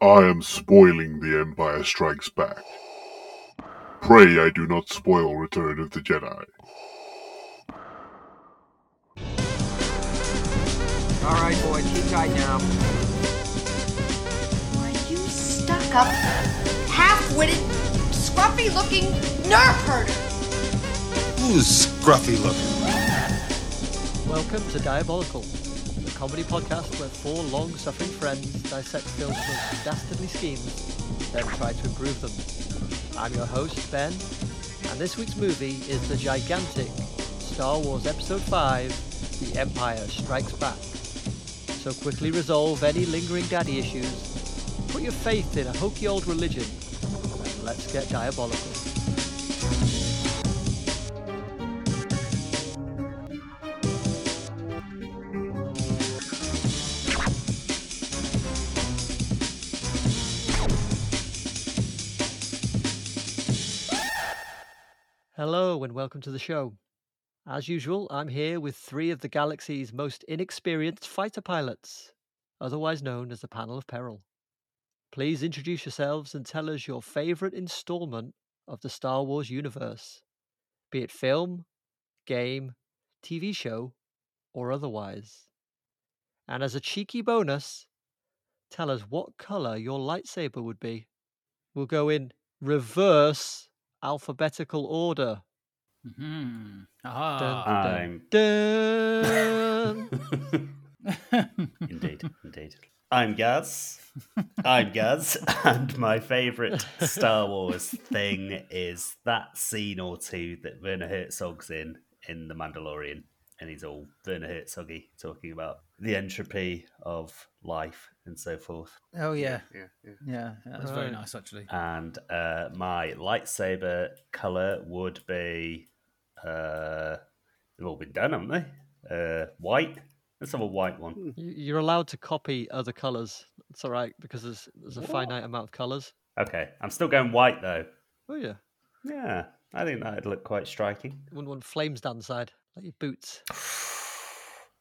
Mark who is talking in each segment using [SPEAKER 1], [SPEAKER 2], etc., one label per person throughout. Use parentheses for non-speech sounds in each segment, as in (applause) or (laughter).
[SPEAKER 1] I am spoiling The Empire Strikes Back. Pray I do not spoil Return of the Jedi.
[SPEAKER 2] All right, boys, keep tight now.
[SPEAKER 3] Are you stuck up, half-witted, scruffy-looking nerf herder?
[SPEAKER 4] Who's scruffy looking?
[SPEAKER 5] Welcome to Diabolical, the comedy podcast where four long-suffering friends dissect films with dastardly schemes, then try to improve them. I'm your host, Ben, and this week's movie is the gigantic Star Wars Episode 5, The Empire Strikes Back. So quickly resolve any lingering daddy issues, put your faith in a hokey old religion, and let's get diabolical. Hello and welcome to the show. As usual, I'm here with three of the galaxy's most inexperienced fighter pilots, otherwise known as the Panel of Peril. Please introduce yourselves and tell us your favourite installment of the Star Wars universe, be it film, game, TV show, or otherwise. And as a cheeky bonus, tell us what colour your lightsaber would be. We'll go in reverse alphabetical order.
[SPEAKER 6] Hmm.
[SPEAKER 5] Dun,
[SPEAKER 6] Ah.
[SPEAKER 7] I'm
[SPEAKER 5] dun. (laughs) (laughs)
[SPEAKER 7] indeed, indeed. I'm Gaz. I'm Gaz, (laughs) and my favourite Star Wars thing is that scene or two that Werner Herzog's in in The Mandalorian, and he's all Werner Herzoggy talking about the entropy of life and so forth.
[SPEAKER 6] Oh yeah,
[SPEAKER 8] yeah, yeah.
[SPEAKER 6] yeah. That was very nice actually.
[SPEAKER 7] And uh, my lightsaber color would be. Uh, they've all been done, haven't they? Uh, white. Let's have a white one.
[SPEAKER 5] You- You're allowed to copy other colours. It's all right because there's there's a finite amount of colours.
[SPEAKER 7] Okay, I'm still going white though.
[SPEAKER 5] Oh yeah,
[SPEAKER 7] Yeah, I think that'd look quite striking.
[SPEAKER 5] wouldn't want flames down the side like your boots. (sighs) (laughs)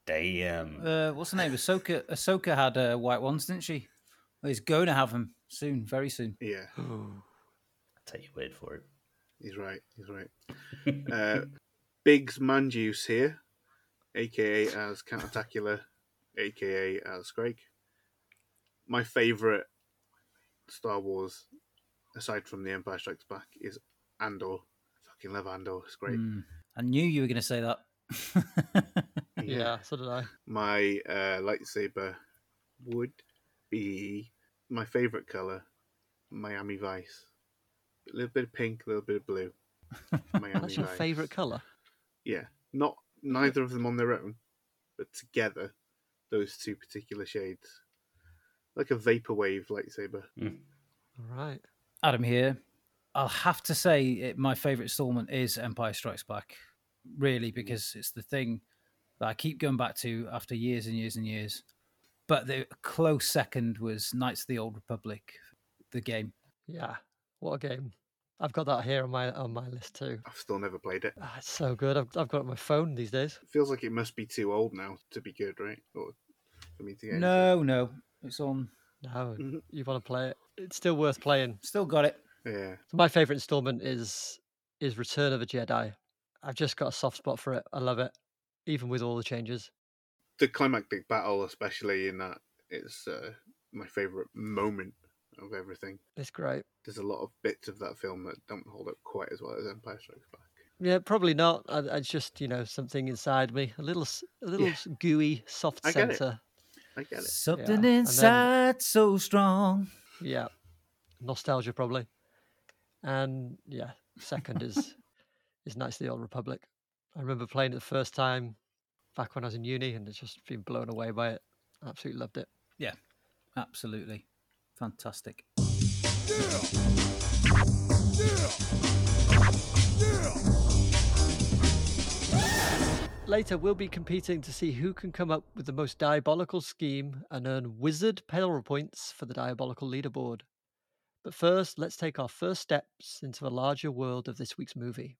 [SPEAKER 7] Damn.
[SPEAKER 6] Uh, what's the name? Ahsoka. Ahsoka had uh, white ones, didn't she? Well, he's going to have them soon, very soon.
[SPEAKER 8] Yeah, (gasps)
[SPEAKER 7] I'll take your word for it.
[SPEAKER 8] he's right. He's right. uh, (laughs) Biggs Manjuice here, aka as Countertacular, aka as Craig. My favourite Star Wars, aside from The Empire Strikes Back, is Andor. Fucking love Andor. It's great.
[SPEAKER 6] Hmm. I knew you were going to say that. (laughs)
[SPEAKER 5] Yeah, so did I.
[SPEAKER 8] My uh, lightsaber would be my favourite colour, Miami Vice. A little bit of pink, a little bit of blue. (laughs) Miami
[SPEAKER 5] That's your
[SPEAKER 8] Vice.
[SPEAKER 5] favourite colour.
[SPEAKER 8] Yeah, not neither of them on their own, but together, those two particular shades, like a vaporwave lightsaber.
[SPEAKER 5] All right.
[SPEAKER 6] Adam here. I'll have to say it, my favourite installment is Empire Strikes Back, really, because it's the thing that I keep going back to after years and years and years. But the close second was Knights of the Old Republic, the game.
[SPEAKER 5] Yeah. What a game. I've got that here on my on my list too.
[SPEAKER 8] I've still never played it.
[SPEAKER 5] Ah, it's so good. I've, I've got it on my phone these days.
[SPEAKER 8] Feels like it must be too old now to be good, right? Or for me to get into it.
[SPEAKER 6] No, no, it's on.
[SPEAKER 5] No,
[SPEAKER 8] Mhm.
[SPEAKER 5] you want to play it. It's still worth playing.
[SPEAKER 6] Still got it.
[SPEAKER 8] Yeah,
[SPEAKER 5] So my favourite installment is is Return of a Jedi. I've just got a soft spot for it. I love it, even with all the changes.
[SPEAKER 8] the climactic battle, especially in that, is uh, my favorite moment of everything.
[SPEAKER 5] It's great.
[SPEAKER 8] There's a lot of bits of that film that don't hold up quite as well as Empire Strikes Back.
[SPEAKER 5] Yeah, probably not. I, I just you know something inside me, a little s- a little
[SPEAKER 8] Yeah.
[SPEAKER 5] gooey, soft
[SPEAKER 8] I get it.
[SPEAKER 5] center.
[SPEAKER 8] I get it.
[SPEAKER 6] Something
[SPEAKER 5] Yeah, and then-
[SPEAKER 6] inside so strong.
[SPEAKER 5] Yeah, nostalgia probably. And yeah, second is (laughs) is Knights of the Old Republic. I remember playing it the first time back when I was in uni, and it's just been blown away by it. Absolutely loved it.
[SPEAKER 6] Yeah, absolutely. Fantastic.
[SPEAKER 5] Later, we'll be competing to see who can come up with the most diabolical scheme and earn wizard peril points for the diabolical leaderboard. But first, let's take our first steps into the larger world of this week's movie.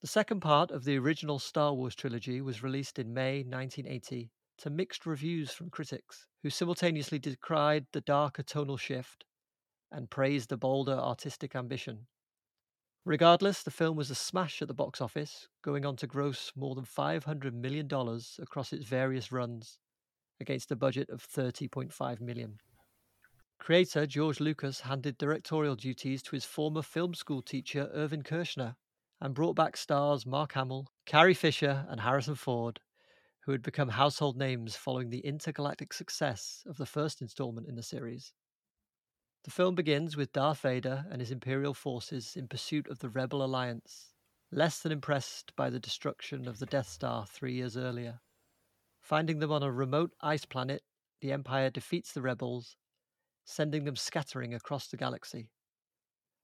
[SPEAKER 5] The second part of the original Star Wars trilogy was released in May 1980 to mixed reviews from critics, who simultaneously decried the darker tonal shift and praised the bolder artistic ambition. Regardless, the film was a smash at the box office, going on to gross more than $500 million across its various runs, against a budget of 30.5 million. Creator George Lucas handed directorial duties to his former film school teacher Irvin Kershner and brought back stars Mark Hamill, Carrie Fisher, and Harrison Ford, who had become household names following the intergalactic success of the first installment in the series. The film begins with Darth Vader and his Imperial forces in pursuit of the Rebel Alliance, less than impressed by the destruction of the Death Star three years earlier. Finding them on a remote ice planet, the Empire defeats the rebels, sending them scattering across the galaxy.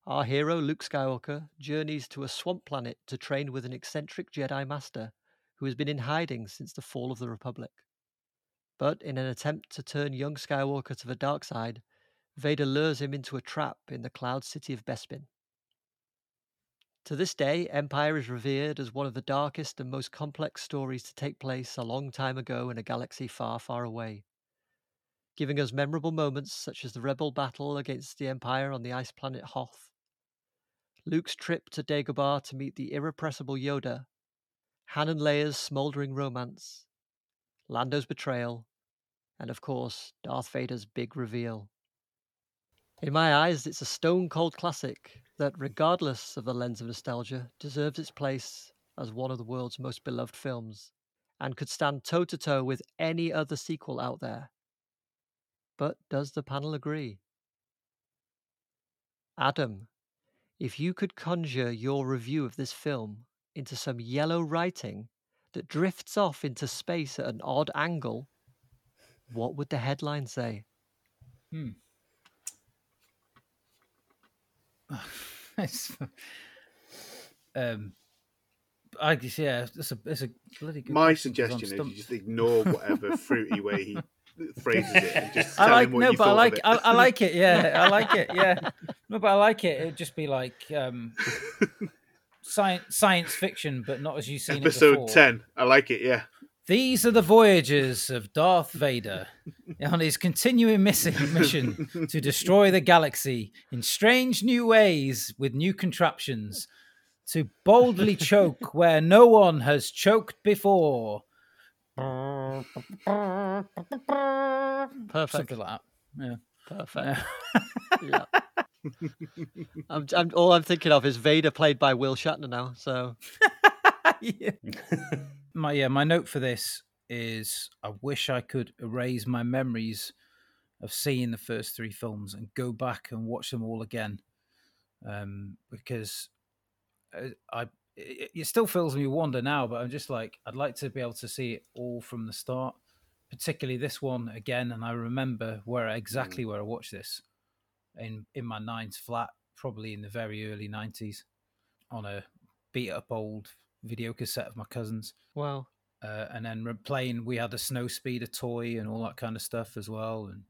[SPEAKER 5] Our hero, Luke Skywalker, journeys to a swamp planet to train with an eccentric Jedi Master who has been in hiding since the fall of the Republic. But in an attempt to turn young Skywalker to the dark side, Vader lures him into a trap in the cloud city of Bespin. To this day, Empire is revered as one of the darkest and most complex stories to take place a long time ago in a galaxy far, far away, giving us memorable moments such as the rebel battle against the Empire on the ice planet Hoth, Luke's trip to Dagobah to meet the irrepressible Yoda, Han and Leia's smouldering romance, Lando's betrayal, and of course, Darth Vader's big reveal. In my eyes, it's a stone cold classic that, regardless of the lens of nostalgia, deserves its place as one of the world's most beloved films and could stand toe to toe with any other sequel out there. But does the panel agree? Adam, if you could conjure your review of this film into some yellow writing that drifts off into space at an odd angle, what would the headline say?
[SPEAKER 6] Hmm. (laughs) It's- um, I guess yeah, it's a it's a bloody good.
[SPEAKER 8] My
[SPEAKER 6] question 'cause I'm
[SPEAKER 8] suggestion is you just ignore whatever fruity way he phrases it just (laughs)
[SPEAKER 6] I like no, but I like
[SPEAKER 8] it.
[SPEAKER 6] I, I like it. Yeah, I (laughs) like it. Yeah, no, but I like it. It'd just be like um, science science fiction, but not as you've seen it
[SPEAKER 8] Episode. 10. I like it, yeah.
[SPEAKER 6] These are the voyages of Darth Vader on his continuing missing mission (laughs) to destroy the galaxy in strange new ways with new contraptions, to boldly choke where no one has choked before.
[SPEAKER 5] Perfect.
[SPEAKER 6] Something like that. Yeah.
[SPEAKER 5] Perfect. yeah. (laughs) I'm, I'm, all I'm thinking of is Vader played by Will Shatner now. So (laughs)
[SPEAKER 6] yeah. (laughs) my yeah, my note for this is I wish I could erase my memories of seeing the first three films and go back and watch them all again, um, because uh, I it, it still fills me with wonder now. But I'm just like I'd like to be able to see it all from the start, particularly this one again. And I remember where exactly where I watched this in in my nines flat, probably in the very early '90s, on a beat up old video cassette of my cousins.
[SPEAKER 5] wow.
[SPEAKER 6] Uh, and then playing, we had a snow speeder toy and all that kind of stuff as well. And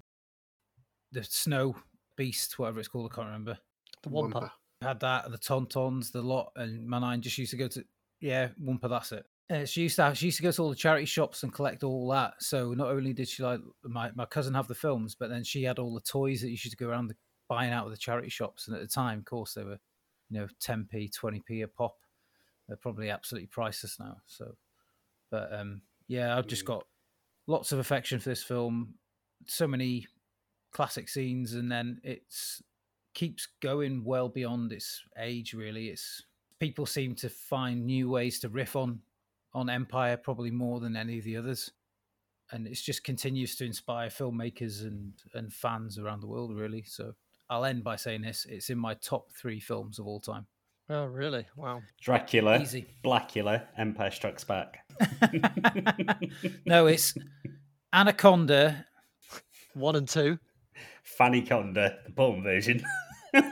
[SPEAKER 6] the snow beast, whatever it's called, I can't remember.
[SPEAKER 5] The Wampa.
[SPEAKER 6] Had that, the Tauntauns, the lot, and my nine just used to go to, yeah, Wampa, that's it. Uh, she used to have, she used to go to all the charity shops and collect all that. So not only did she like my, my cousin have the films, but then she had all the toys that you used to go around the, buying out of the charity shops. And at the time, of course, they were, you know, 10p, 20p a pop. They're probably absolutely priceless now. So, but um, yeah, I've just got lots of affection for this film. So many classic scenes, and then it's keeps going well beyond its age. Really, it's people seem to find new ways to riff on on Empire probably more than any of the others, and it just continues to inspire filmmakers and and fans around the world. Really, so I'll end by saying this: it's in my top three films of all time.
[SPEAKER 5] Oh, really? Wow.
[SPEAKER 7] Dracula,
[SPEAKER 6] Easy.
[SPEAKER 7] Blackula, Empire Strikes Back. (laughs)
[SPEAKER 6] no, it's Anaconda.
[SPEAKER 5] One and two.
[SPEAKER 7] Fanny Conda, the porn version. (laughs)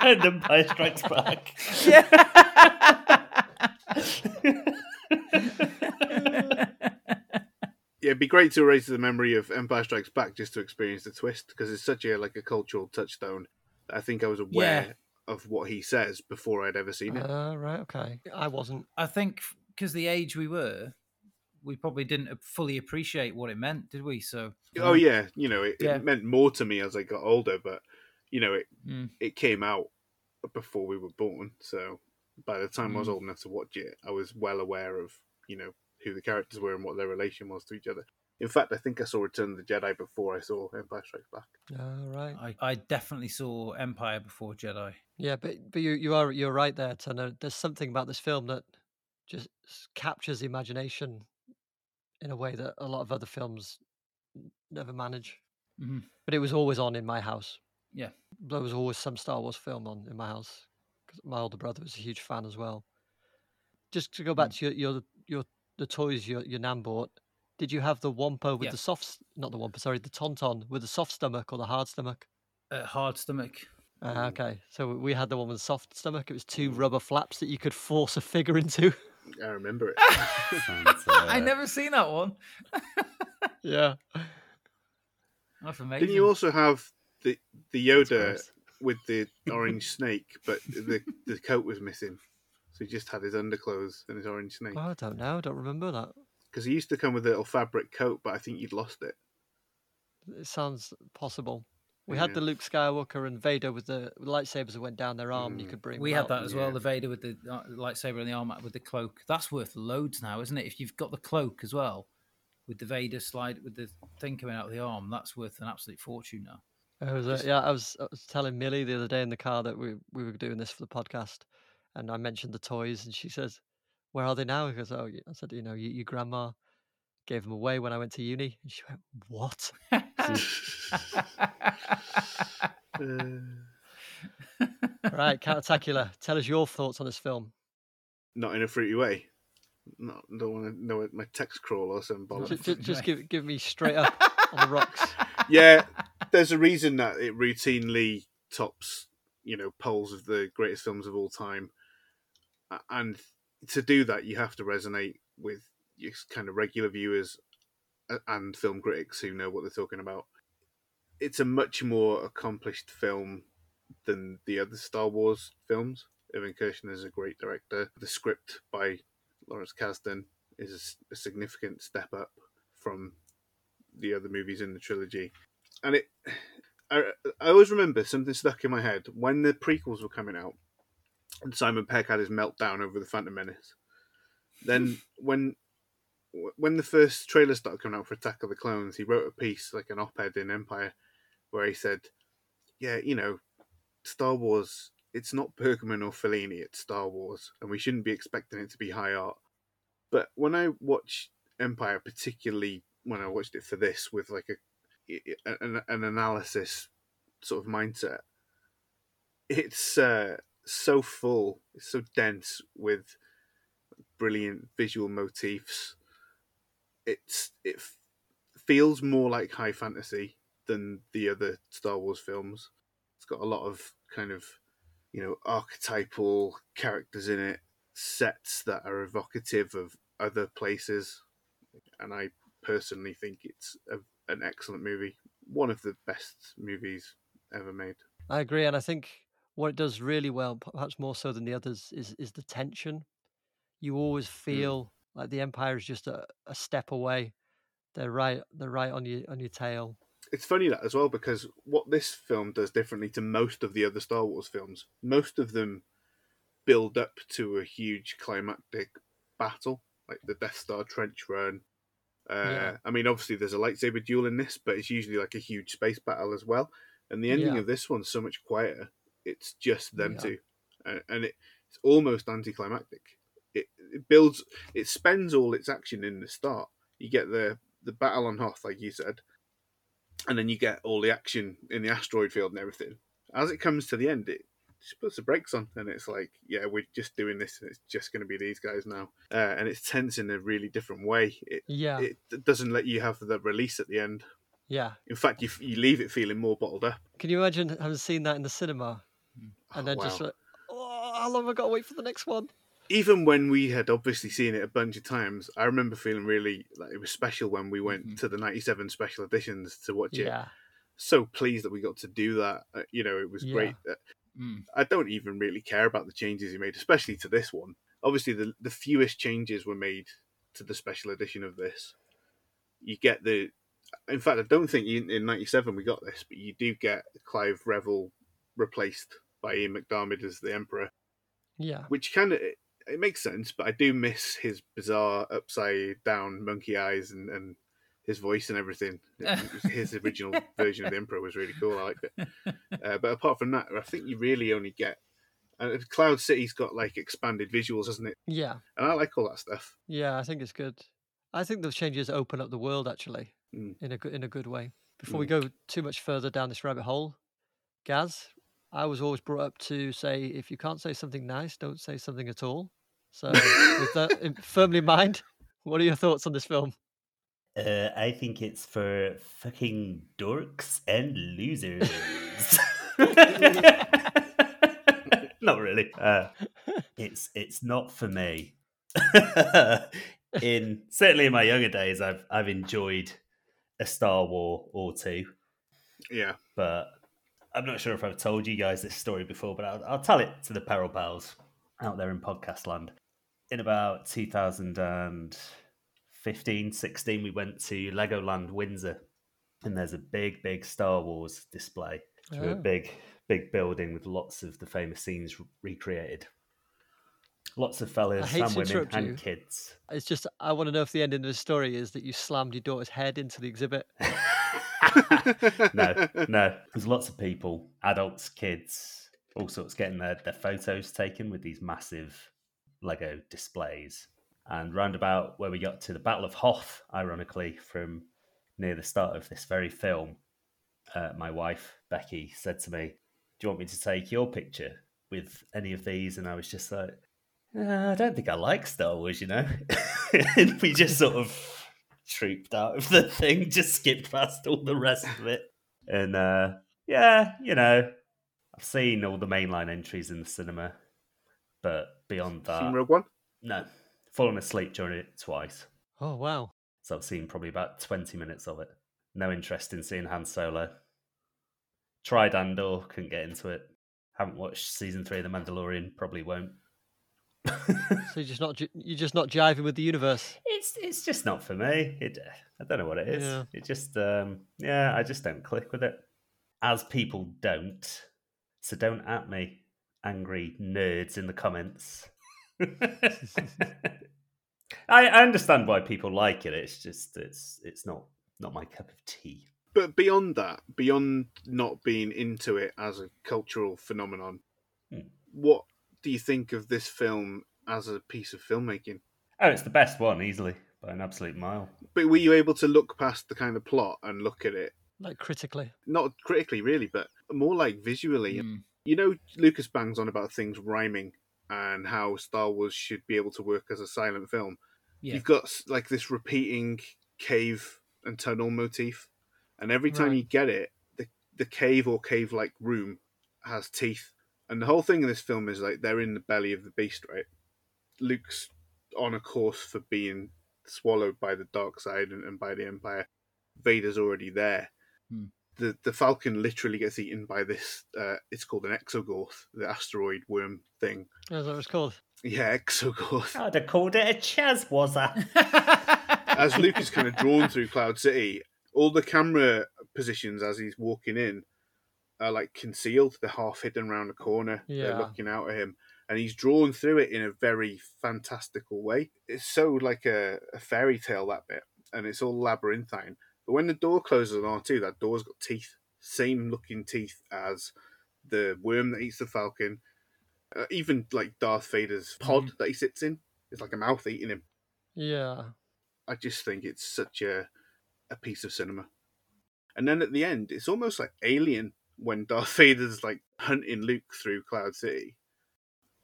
[SPEAKER 7] and Empire Strikes Back.
[SPEAKER 8] Yeah, it'd be great to erase the memory of Empire Strikes Back just to experience the twist because it's such a like a cultural touchstone. I think I was aware of what he says before I'd ever seen it.
[SPEAKER 5] Uh, right. Okay. I wasn't.
[SPEAKER 6] I think because the age we were, we probably didn't fully appreciate what it meant, did we? So
[SPEAKER 8] Oh yeah, you know, it,
[SPEAKER 6] Yeah.
[SPEAKER 8] it meant more to me as I got older, but you know, it
[SPEAKER 6] Mm.
[SPEAKER 8] it came out before we were born. So by the time I was
[SPEAKER 6] Mm.
[SPEAKER 8] old enough to watch it, I was well aware of you know who the characters were and what their relation was to each other. In fact, I think I saw Return of the Jedi before I saw Empire Strikes Back.
[SPEAKER 5] All right.
[SPEAKER 6] I, I definitely saw Empire before Jedi.
[SPEAKER 5] Yeah, but but you you are you're right there, Tanner. There's something about this film that just captures the imagination in a way that a lot of other films never manage.
[SPEAKER 6] Mhm.
[SPEAKER 5] But it was always on in my house.
[SPEAKER 6] Yeah.
[SPEAKER 5] There was always some Star Wars film on in my house because my older brother was a huge fan as well. Just to go back to your your your the toys your your nan bought. Did you have the Wampa with
[SPEAKER 6] Yeah.
[SPEAKER 5] the soft, not the Wampa, sorry, the Tauntaun with the soft stomach or the hard stomach?
[SPEAKER 6] Uh, hard stomach.
[SPEAKER 5] Ah, okay, so we had the one with the soft stomach. It was two rubber flaps that you could force a figure into. (laughs)
[SPEAKER 8] I remember it.
[SPEAKER 7] Sounds,
[SPEAKER 6] I (laughs)
[SPEAKER 7] uh,
[SPEAKER 6] never seen that one. (laughs)
[SPEAKER 5] yeah.
[SPEAKER 6] That's amazing.
[SPEAKER 8] Didn't you also have the the Yoda with the (laughs) orange snake, but the the coat was missing, so he just had his underclothes and his orange snake?
[SPEAKER 5] Oh, I don't know. I don't remember that.
[SPEAKER 8] Because he used to come with a little fabric coat, but I think you'd lost it.
[SPEAKER 5] It sounds possible. We had the Luke Skywalker and Vader with the lightsabers that went down their arm. and You
[SPEAKER 8] Mm.
[SPEAKER 5] could bring.
[SPEAKER 6] we
[SPEAKER 5] them
[SPEAKER 6] had
[SPEAKER 5] out.
[SPEAKER 6] that as well. The Vader with the uh, lightsaber and the arm with the cloak. That's worth loads now, isn't it? If you've got the cloak as well, with the Vader slide with the thing coming out of the arm, that's worth an absolute fortune now.
[SPEAKER 5] I was, uh, yeah, I was, I was telling Millie the other day in the car that we we were doing this for the podcast, and I mentioned the toys, and she says, "Where are they now?" He goes, "Oh, I said, you know, your, your grandma gave them away when I went to uni," and she went, "What?" (laughs) (laughs) Right, Countertacular, tell us your thoughts on this film.
[SPEAKER 8] not in a fruity way. Not don't want to know my text crawl or some
[SPEAKER 5] Just,
[SPEAKER 8] bollocks.
[SPEAKER 5] just, just give give me straight up on the rocks. (laughs)
[SPEAKER 8] yeah, there's a reason that it routinely tops, you know, polls of the greatest films of all time, and to do that, you have to resonate with your kind of regular viewers and film critics who know what they're talking about. It's a much more accomplished film than the other Star Wars films. Irvin Kershner is a great director. The script by Lawrence Kasdan is a significant step up from the other movies in the trilogy. And it, I, I always remember something stuck in my head when the prequels were coming out, and Simon Pegg had his meltdown over the Phantom Menace. Then (laughs) when when the first trailer started coming out for Attack of the Clones, he wrote a piece like an op-ed in Empire, where he said, "Yeah, you know, Star Wars." It's not Bergman or Fellini, it's Star Wars, and we shouldn't be expecting it to be high art. But when I watch Empire, particularly when I watched it for this with like a an, an analysis sort of mindset, it's uh, so full, it's so dense with brilliant visual motifs. It's it f- feels more like high fantasy than the other Star Wars films. It's got a lot of kind of you know archetypal characters in it, sets that are evocative of other places, and I personally think it's a, an excellent movie. One of the best movies ever made.
[SPEAKER 5] I agree, and I think what it does really well, perhaps more so than the others, is is the tension. You always hmm. feel like the Empire is just a, a step away. They're right. They're right on your on your tail.
[SPEAKER 8] It's funny that as well because what this film does differently to most of the other Star Wars films, most of them build up to a huge climactic battle, like the Death Star trench run. Uh,
[SPEAKER 5] Yeah.
[SPEAKER 8] I mean, obviously there's a lightsaber duel in this, but it's usually like a huge space battle as well. And the ending
[SPEAKER 5] Yeah.
[SPEAKER 8] of this one's so much quieter. It's just them
[SPEAKER 5] Yeah.
[SPEAKER 8] two, and, and it, it's almost anticlimactic. It, builds, it spends all its action in the start. You get the the battle on Hoth, like you said, and then you get all the action in the asteroid field and everything. As it comes to the end, it just puts the brakes on, and it's like, yeah, we're just doing this, and it's just going to be these guys now. Uh, and it's tense in a really different way. It
[SPEAKER 5] Yeah,
[SPEAKER 8] it doesn't let you have the release at the end.
[SPEAKER 5] yeah.
[SPEAKER 8] In fact, you you leave it feeling more bottled up.
[SPEAKER 5] Can you imagine having seen that in the cinema, and then just like, oh, how long have I got to wait for the next one?
[SPEAKER 8] Even when we had obviously seen it a bunch of times, I remember feeling really like it was special when we went
[SPEAKER 6] Mhm.
[SPEAKER 8] to the '97 special editions to watch it.
[SPEAKER 5] Yeah,
[SPEAKER 8] So pleased that we got to do that. Uh, you know, it was
[SPEAKER 5] Yeah.
[SPEAKER 8] great. Uh,
[SPEAKER 6] Mm.
[SPEAKER 8] I don't even really care about the changes he made, especially to this one. obviously the the fewest changes were made to the special edition of this. You get the, in fact, I don't think in, in '97 we got this, but you do get Clive Revill replaced by Ian McDiarmid as the Emperor,
[SPEAKER 5] Yeah.
[SPEAKER 8] which kind of it, makes sense. But I do miss his bizarre upside down monkey eyes and and his voice and everything. (laughs) his original version of the Emperor was really cool. I liked it. (laughs) Uh, but apart from that, I think you really only get. And Cloud City's got like expanded visuals, hasn't it?
[SPEAKER 5] Yeah.
[SPEAKER 8] And I like all that stuff.
[SPEAKER 5] Yeah, I think it's good. I think those changes open up the world actually
[SPEAKER 8] Mm.
[SPEAKER 5] in a good in a good way. Before we go too much further down this rabbit hole, Gaz, I was always brought up to say if you can't say something nice, don't say something at all. So with that in, firmly in mind, what are your thoughts on this film?
[SPEAKER 7] Uh, I think it's for fucking dorks and losers. (laughs) not really. Uh, it's it's not for me. (laughs) in certainly in my younger days, I've I've enjoyed a Star War or two,
[SPEAKER 8] Yeah.
[SPEAKER 7] but I'm not sure if I've told you guys this story before. But I'll, I'll tell it to the Peril Pals out there in podcast land. In about 2015, 16, we went to Legoland Windsor, and there's a big, big Star Wars display through a
[SPEAKER 5] Oh.
[SPEAKER 7] big, big building with lots of the famous scenes recreated. Lots of fellas and women and
[SPEAKER 5] you.
[SPEAKER 7] kids.
[SPEAKER 5] It's just I want to know if the ending of the story is that you slammed your daughter's head into the exhibit. (laughs)
[SPEAKER 7] no, no. There's lots of people, adults, kids, all sorts, getting their, their photos taken with these massive Lego displays. And roundabout where we got to the Battle of Hoth, ironically, from near the start of this very film, uh, my wife, Becky, said to me, Do you want me to take your picture with any of these? And I was just like, "Uh, I don't think I like Star Wars, you know? (laughs) and we just sort of trooped out of the (laughs) thing, just skipped past all the rest of it. And uh, yeah, you know, I've seen all the mainline entries in the cinema, but beyond that,
[SPEAKER 8] Seen Rogue One?
[SPEAKER 7] no, fallen asleep during it twice.
[SPEAKER 5] Oh wow.
[SPEAKER 7] So I've seen probably about 20 minutes of it. No interest in seeing Han Solo. Tried Andor, couldn't get into it. Haven't watched season three of The Mandalorian, probably won't. (laughs)
[SPEAKER 5] So you're just not you're just not jiving with the universe.
[SPEAKER 7] it's it's just not for me. It I don't know what it is.
[SPEAKER 5] Yeah.
[SPEAKER 7] It just um yeah, I just don't click with it. As people don't, so don't at me, angry nerds in the comments. (laughs) I, I understand why people like it. It's just it's it's not not my cup of tea.
[SPEAKER 8] But beyond that, beyond not being into it as a cultural phenomenon,
[SPEAKER 7] Hmm.
[SPEAKER 8] what do you think of this film as a piece of filmmaking?
[SPEAKER 7] Oh, it's the best one easily by an absolute mile.
[SPEAKER 8] But were you able to look past the kind of plot and look at it,
[SPEAKER 5] Like critically.
[SPEAKER 8] not critically really, but more like visually?
[SPEAKER 6] Mm.
[SPEAKER 8] You know, Lucas bangs on about things rhyming and how Star Wars should be able to work as a silent film.
[SPEAKER 6] Yeah.
[SPEAKER 8] You've got like this repeating cave and tunnel motif, and every time
[SPEAKER 5] Right.
[SPEAKER 8] you get it, the the cave or cave like room has teeth, and the whole thing in this film is like they're in the belly of the beast, right? Luke's on a course for being swallowed by the dark side and, and by the Empire. Vader's already there.
[SPEAKER 6] Hmm.
[SPEAKER 8] The the Falcon literally gets eaten by this. Uh, it's called an exogorth, the asteroid worm thing.
[SPEAKER 5] That's what it's called.
[SPEAKER 8] Yeah, (laughs) exogorth.
[SPEAKER 7] I'd have called it a Chazwazza. (laughs)
[SPEAKER 8] as Luke is kind of drawn (laughs) through Cloud City, all the camera positions as he's walking in are like concealed. They're half hidden around the corner. They're
[SPEAKER 5] Yeah.
[SPEAKER 8] looking out at him. And he's drawn through it in a very fantastical way. It's so like a, a fairy tale, that bit. And it's all labyrinthine. But when the door closes on R2, that door's got teeth. Same looking teeth as the worm that eats the Falcon. Uh, even like Darth Vader's pod that he sits in. It's like a mouth eating him.
[SPEAKER 5] Yeah.
[SPEAKER 8] I just think it's such a a piece of cinema. And then at the end, it's almost like Alien when Darth (laughs) Vader's like hunting Luke through Cloud City.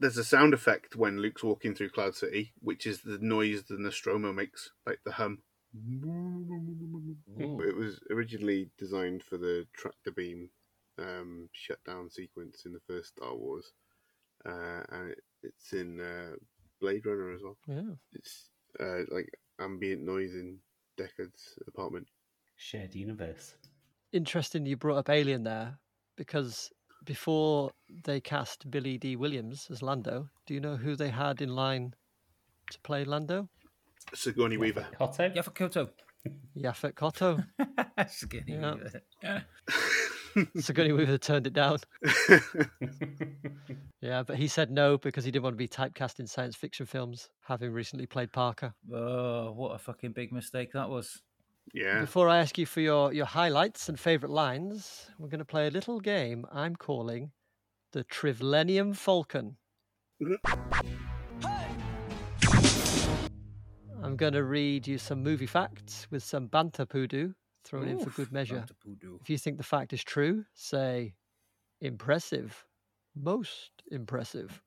[SPEAKER 8] There's a sound effect when Luke's walking through Cloud City, which is the noise the Nostromo makes, like the hum. It was originally designed for the tractor beam um, shutdown sequence in the first Star Wars, uh, and it, it's in uh, Blade Runner as well.
[SPEAKER 5] Yeah.
[SPEAKER 8] It's uh, like ambient noise in Deckard's apartment.
[SPEAKER 7] Shared universe.
[SPEAKER 5] Interesting you brought up Alien there because before they cast Billy Dee Williams as Lando, do you know who they had in line to play Lando?
[SPEAKER 8] Sigourney Weaver.
[SPEAKER 7] Kotto?
[SPEAKER 6] Yeah, for Kotto.
[SPEAKER 5] Yaphet Kotto.
[SPEAKER 6] Skinny
[SPEAKER 5] Yeah.
[SPEAKER 6] Weaver. (laughs) (laughs)
[SPEAKER 5] Sigourney Weaver turned it down. (laughs) Yeah, but he said no because he didn't want to be typecast in science fiction films, having recently played Parker.
[SPEAKER 6] Oh, what a fucking big mistake that was.
[SPEAKER 8] yeah.
[SPEAKER 5] Before I ask you for your, your highlights and favourite lines, we're going to play a little game I'm calling the Trivlenium Falcon. I'm going to read you some movie facts with some banter poodoo thrown in for good measure. If you think the fact is true, say impressive, most impressive.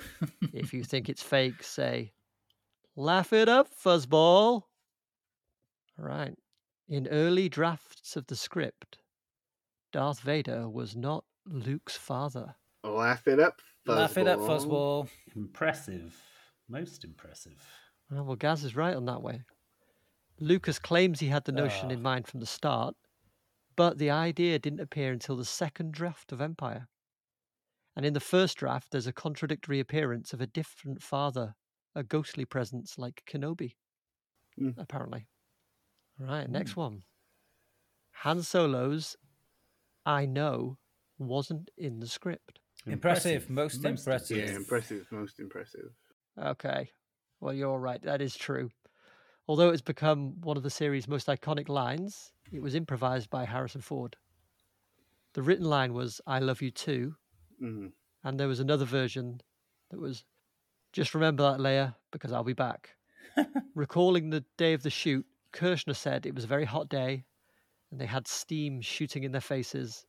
[SPEAKER 5] (laughs) if you think it's fake, say laugh it up, fuzzball. All right. In early drafts of the script, Darth Vader was not Luke's father.
[SPEAKER 8] Laugh it up, fuzzball.
[SPEAKER 6] Laugh it up, fuzzball.
[SPEAKER 7] Impressive. Most impressive.
[SPEAKER 5] Oh, well, Gaz is right on that way. Lucas claims he had the notion
[SPEAKER 6] Ah.
[SPEAKER 5] in mind from the start, but the idea didn't appear until the second draft of Empire. And in the first draft, there's a contradictory appearance of a different father, a ghostly presence like Kenobi,
[SPEAKER 8] Hmm.
[SPEAKER 5] apparently. All right, next one. Han Solo's I know wasn't in the script.
[SPEAKER 6] Impressive, most impressive.
[SPEAKER 8] Yeah, impressive, most impressive.
[SPEAKER 5] Okay. Well, you're right. That is true. Although it's become one of the series' most iconic lines, it was improvised by Harrison Ford. The written line was, I love you too.
[SPEAKER 8] Mhm.
[SPEAKER 5] And there was another version that was, just remember that, Leia, because I'll be back. (laughs) Recalling the day of the shoot, Kershner said it was a very hot day and they had steam shooting in their faces.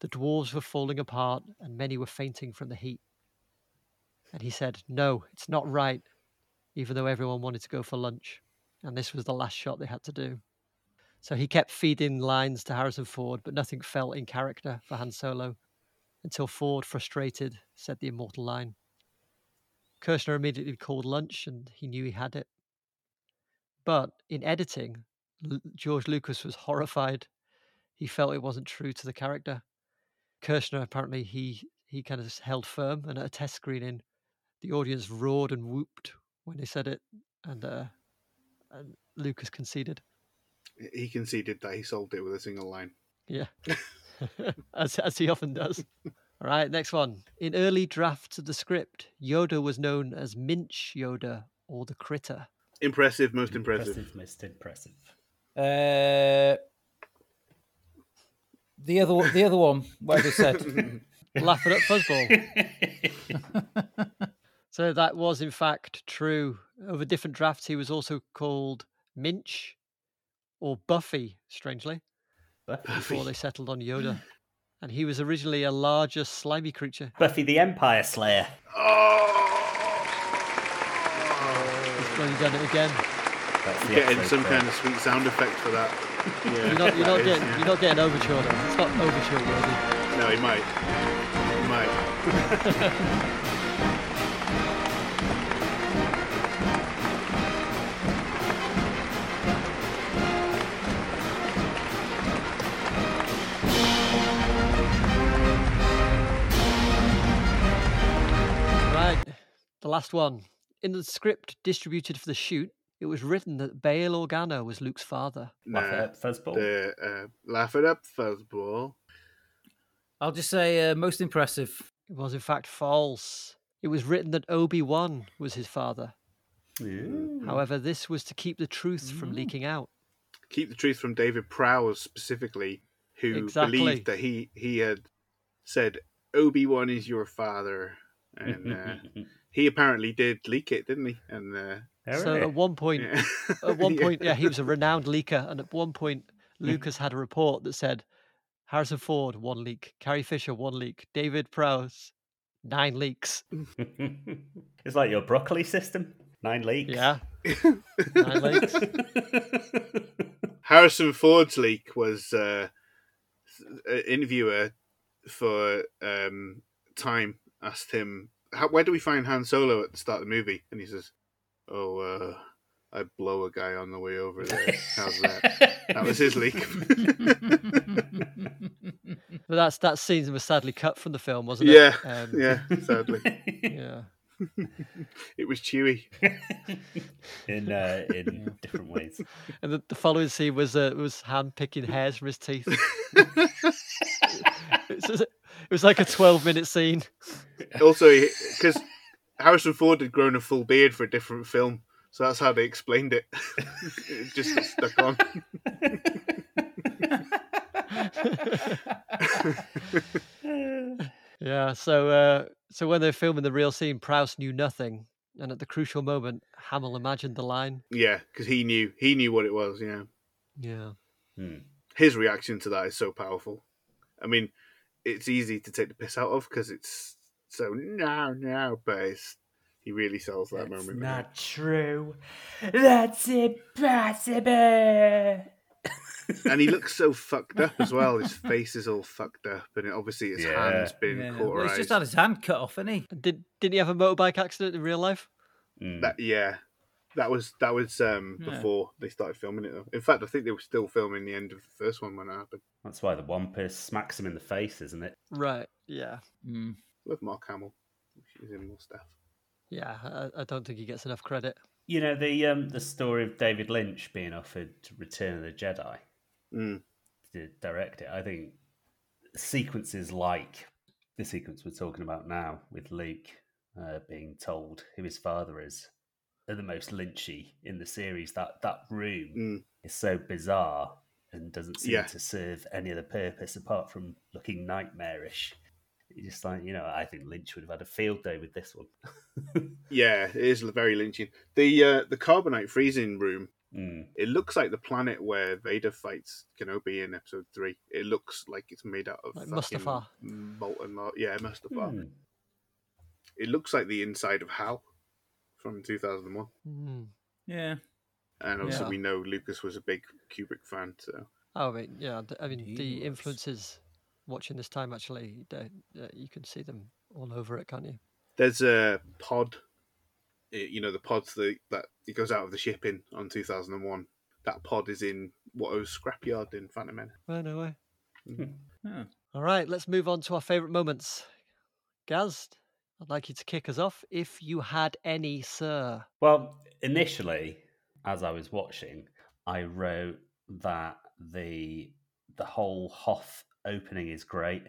[SPEAKER 5] The dwarves were falling apart and many were fainting from the heat. And he said, No, it's not right, even though everyone wanted to go for lunch. And this was the last shot they had to do. So he kept feeding lines to Harrison Ford, but nothing felt in character for Han Solo until Ford, frustrated, said the immortal line. Kershner immediately called lunch and he knew he had it. But in editing, L- George Lucas was horrified. He felt it wasn't true to the character. Kershner apparently he he kind of held firm, and at a test screening, the audience roared and whooped when they said it, and uh, and Lucas conceded.
[SPEAKER 8] He conceded that he solved it with a single line.
[SPEAKER 5] Yeah, (laughs) (laughs) as as he often does. (laughs) All right, next one. In early drafts of the script, Yoda was known as Minch Yoda or the Critter.
[SPEAKER 8] Impressive, most impressive.
[SPEAKER 7] Impressive, most impressive.
[SPEAKER 6] Uh, the other one- the other one, whatever it said.
[SPEAKER 5] Laugh it up, fuzzball. So that was in fact true. Over different drafts, he was also called Minch or Buffy, strangely, (laughs) before they settled on Yoda. (laughs) And he was originally a larger, slimy creature.
[SPEAKER 7] Buffy the Empire Slayer. Oh!
[SPEAKER 5] He's bloody done it again.
[SPEAKER 7] That's the
[SPEAKER 8] Getting some
[SPEAKER 7] for-
[SPEAKER 8] kind of sweet sound effect for that. (laughs) Yeah,
[SPEAKER 5] You're not, you're
[SPEAKER 8] that
[SPEAKER 5] not
[SPEAKER 8] is,
[SPEAKER 5] getting,
[SPEAKER 8] yeah.
[SPEAKER 5] you're not getting overture though. It's not overture worthy.
[SPEAKER 8] No, he might. He might.
[SPEAKER 5] The last one. In the script distributed for the shoot, it was written that Bail Organa was Luke's father.
[SPEAKER 7] Laugh it
[SPEAKER 8] Nah,
[SPEAKER 7] up, fuzzball.
[SPEAKER 8] the, uh, laugh it up, fuzzball.
[SPEAKER 6] I'll just say uh, most impressive.
[SPEAKER 5] It was in fact false. It was written that Obi Wan was his father.
[SPEAKER 7] Ooh.
[SPEAKER 5] However, this was to keep the truth from leaking out.
[SPEAKER 8] Keep the truth from David Prowse specifically, who
[SPEAKER 5] Exactly.
[SPEAKER 8] believed that he he had said Obi Wan is your father, and uh, (laughs) he apparently did leak it, didn't he? And uh,
[SPEAKER 5] So
[SPEAKER 7] Hooray.
[SPEAKER 5] at one point,
[SPEAKER 8] yeah. (laughs)
[SPEAKER 5] at one point, yeah, he was a renowned leaker, and at one point, (laughs) Lucas had a report that said Harrison Ford one leak, Carrie Fisher one leak, David Prowse nine leaks. (laughs)
[SPEAKER 7] it's like your broccoli system. Nine leaks.
[SPEAKER 5] Yeah, nine leaks.
[SPEAKER 8] Harrison Ford's leak was uh, an interviewer for um, Time asked him, How, "Where do we find Han Solo at the start of the movie?" And he says, "Oh, uh, I blow a guy on the way over there. How's that?" That was his leak. (laughs)
[SPEAKER 5] But that's that scene was sadly cut from the film, wasn't
[SPEAKER 8] Yeah,
[SPEAKER 5] it? Um,
[SPEAKER 8] yeah. Sadly,
[SPEAKER 5] yeah.
[SPEAKER 8] it was Chewy.
[SPEAKER 7] in uh, in different ways.
[SPEAKER 5] And the, the following scene was uh, was Han picking hairs from his teeth. (laughs) It's just- it was like a twelve minute scene. (laughs)
[SPEAKER 8] Also, because Harrison Ford had grown a full beard for a different film, so that's how they explained it. it (laughs) just stuck on. (laughs)
[SPEAKER 5] Yeah. So uh, so when they're filming the real scene, Prowse knew nothing, and at the crucial moment, Hamill imagined the line.
[SPEAKER 8] Yeah, because he knew he knew what it was. Yeah,
[SPEAKER 5] Yeah.
[SPEAKER 7] Hmm.
[SPEAKER 8] his reaction to that is so powerful. I mean, it's easy to take the piss out of because it's so no, no, but he really sells that moment.
[SPEAKER 7] Not true. That's impossible. (laughs)
[SPEAKER 8] and he looks so (laughs) fucked up as well. His face is all fucked up, and it, obviously his
[SPEAKER 7] Yeah.
[SPEAKER 8] hand's been
[SPEAKER 6] Yeah. Well, he's just had his hand cut off, isn't he?
[SPEAKER 5] Did didn't he have a motorbike accident in real life?
[SPEAKER 7] Mm.
[SPEAKER 8] That yeah, that was that was um,
[SPEAKER 6] Yeah.
[SPEAKER 8] before they started filming it. Though. In fact, I think they were still filming the end of the first one when it happened.
[SPEAKER 7] That's why the Wampus smacks him in the face, isn't it?
[SPEAKER 5] Right. Yeah.
[SPEAKER 6] Mm.
[SPEAKER 8] With Mark Hamill, he's in more stuff.
[SPEAKER 5] Yeah. I, I don't think he gets enough credit.
[SPEAKER 7] You know the um, the story of David Lynch being offered Return of the Jedi
[SPEAKER 8] Mm.
[SPEAKER 7] to direct it. I think sequences like the sequence we're talking about now with Luke uh, being told who his father is are the most Lynchy in the series. That that room
[SPEAKER 8] Mm.
[SPEAKER 7] is so bizarre and doesn't seem
[SPEAKER 8] Yeah.
[SPEAKER 7] to serve any other purpose apart from looking nightmarish. You just like you know, I think Lynch would have had a field day with this one. (laughs)
[SPEAKER 8] Yeah, it is very lynching. The uh, the carbonite freezing room.
[SPEAKER 7] Mm.
[SPEAKER 8] It looks like the planet where Vader fights Kenobi in Episode Three. It looks like it's made out of
[SPEAKER 5] Like Mustafar.
[SPEAKER 8] molten. lo- Yeah, Mustafar.
[SPEAKER 7] Mm.
[SPEAKER 8] It looks like the inside of Hal from 2001.
[SPEAKER 5] Mm.
[SPEAKER 6] Yeah.
[SPEAKER 8] And obviously,
[SPEAKER 6] Yeah.
[SPEAKER 8] we know Lucas was a big Kubrick fan, so
[SPEAKER 5] Oh, I mean, yeah. I mean,
[SPEAKER 6] He
[SPEAKER 5] the
[SPEAKER 6] was.
[SPEAKER 5] influences watching this time actually, they, uh, you can see them all over it, can't you?
[SPEAKER 8] there's a pod. eh, You know, the pods that that it goes out of the ship in on 2001. That pod is in Watto's scrapyard in Phantom Menace.
[SPEAKER 5] Well, no way.
[SPEAKER 6] Huh.
[SPEAKER 5] All right, let's move on to our favourite moments. Gaz, I'd like you to kick us off if you had any, sir.
[SPEAKER 7] Well, initially, as I was watching, I wrote that the the whole Hoth opening is great.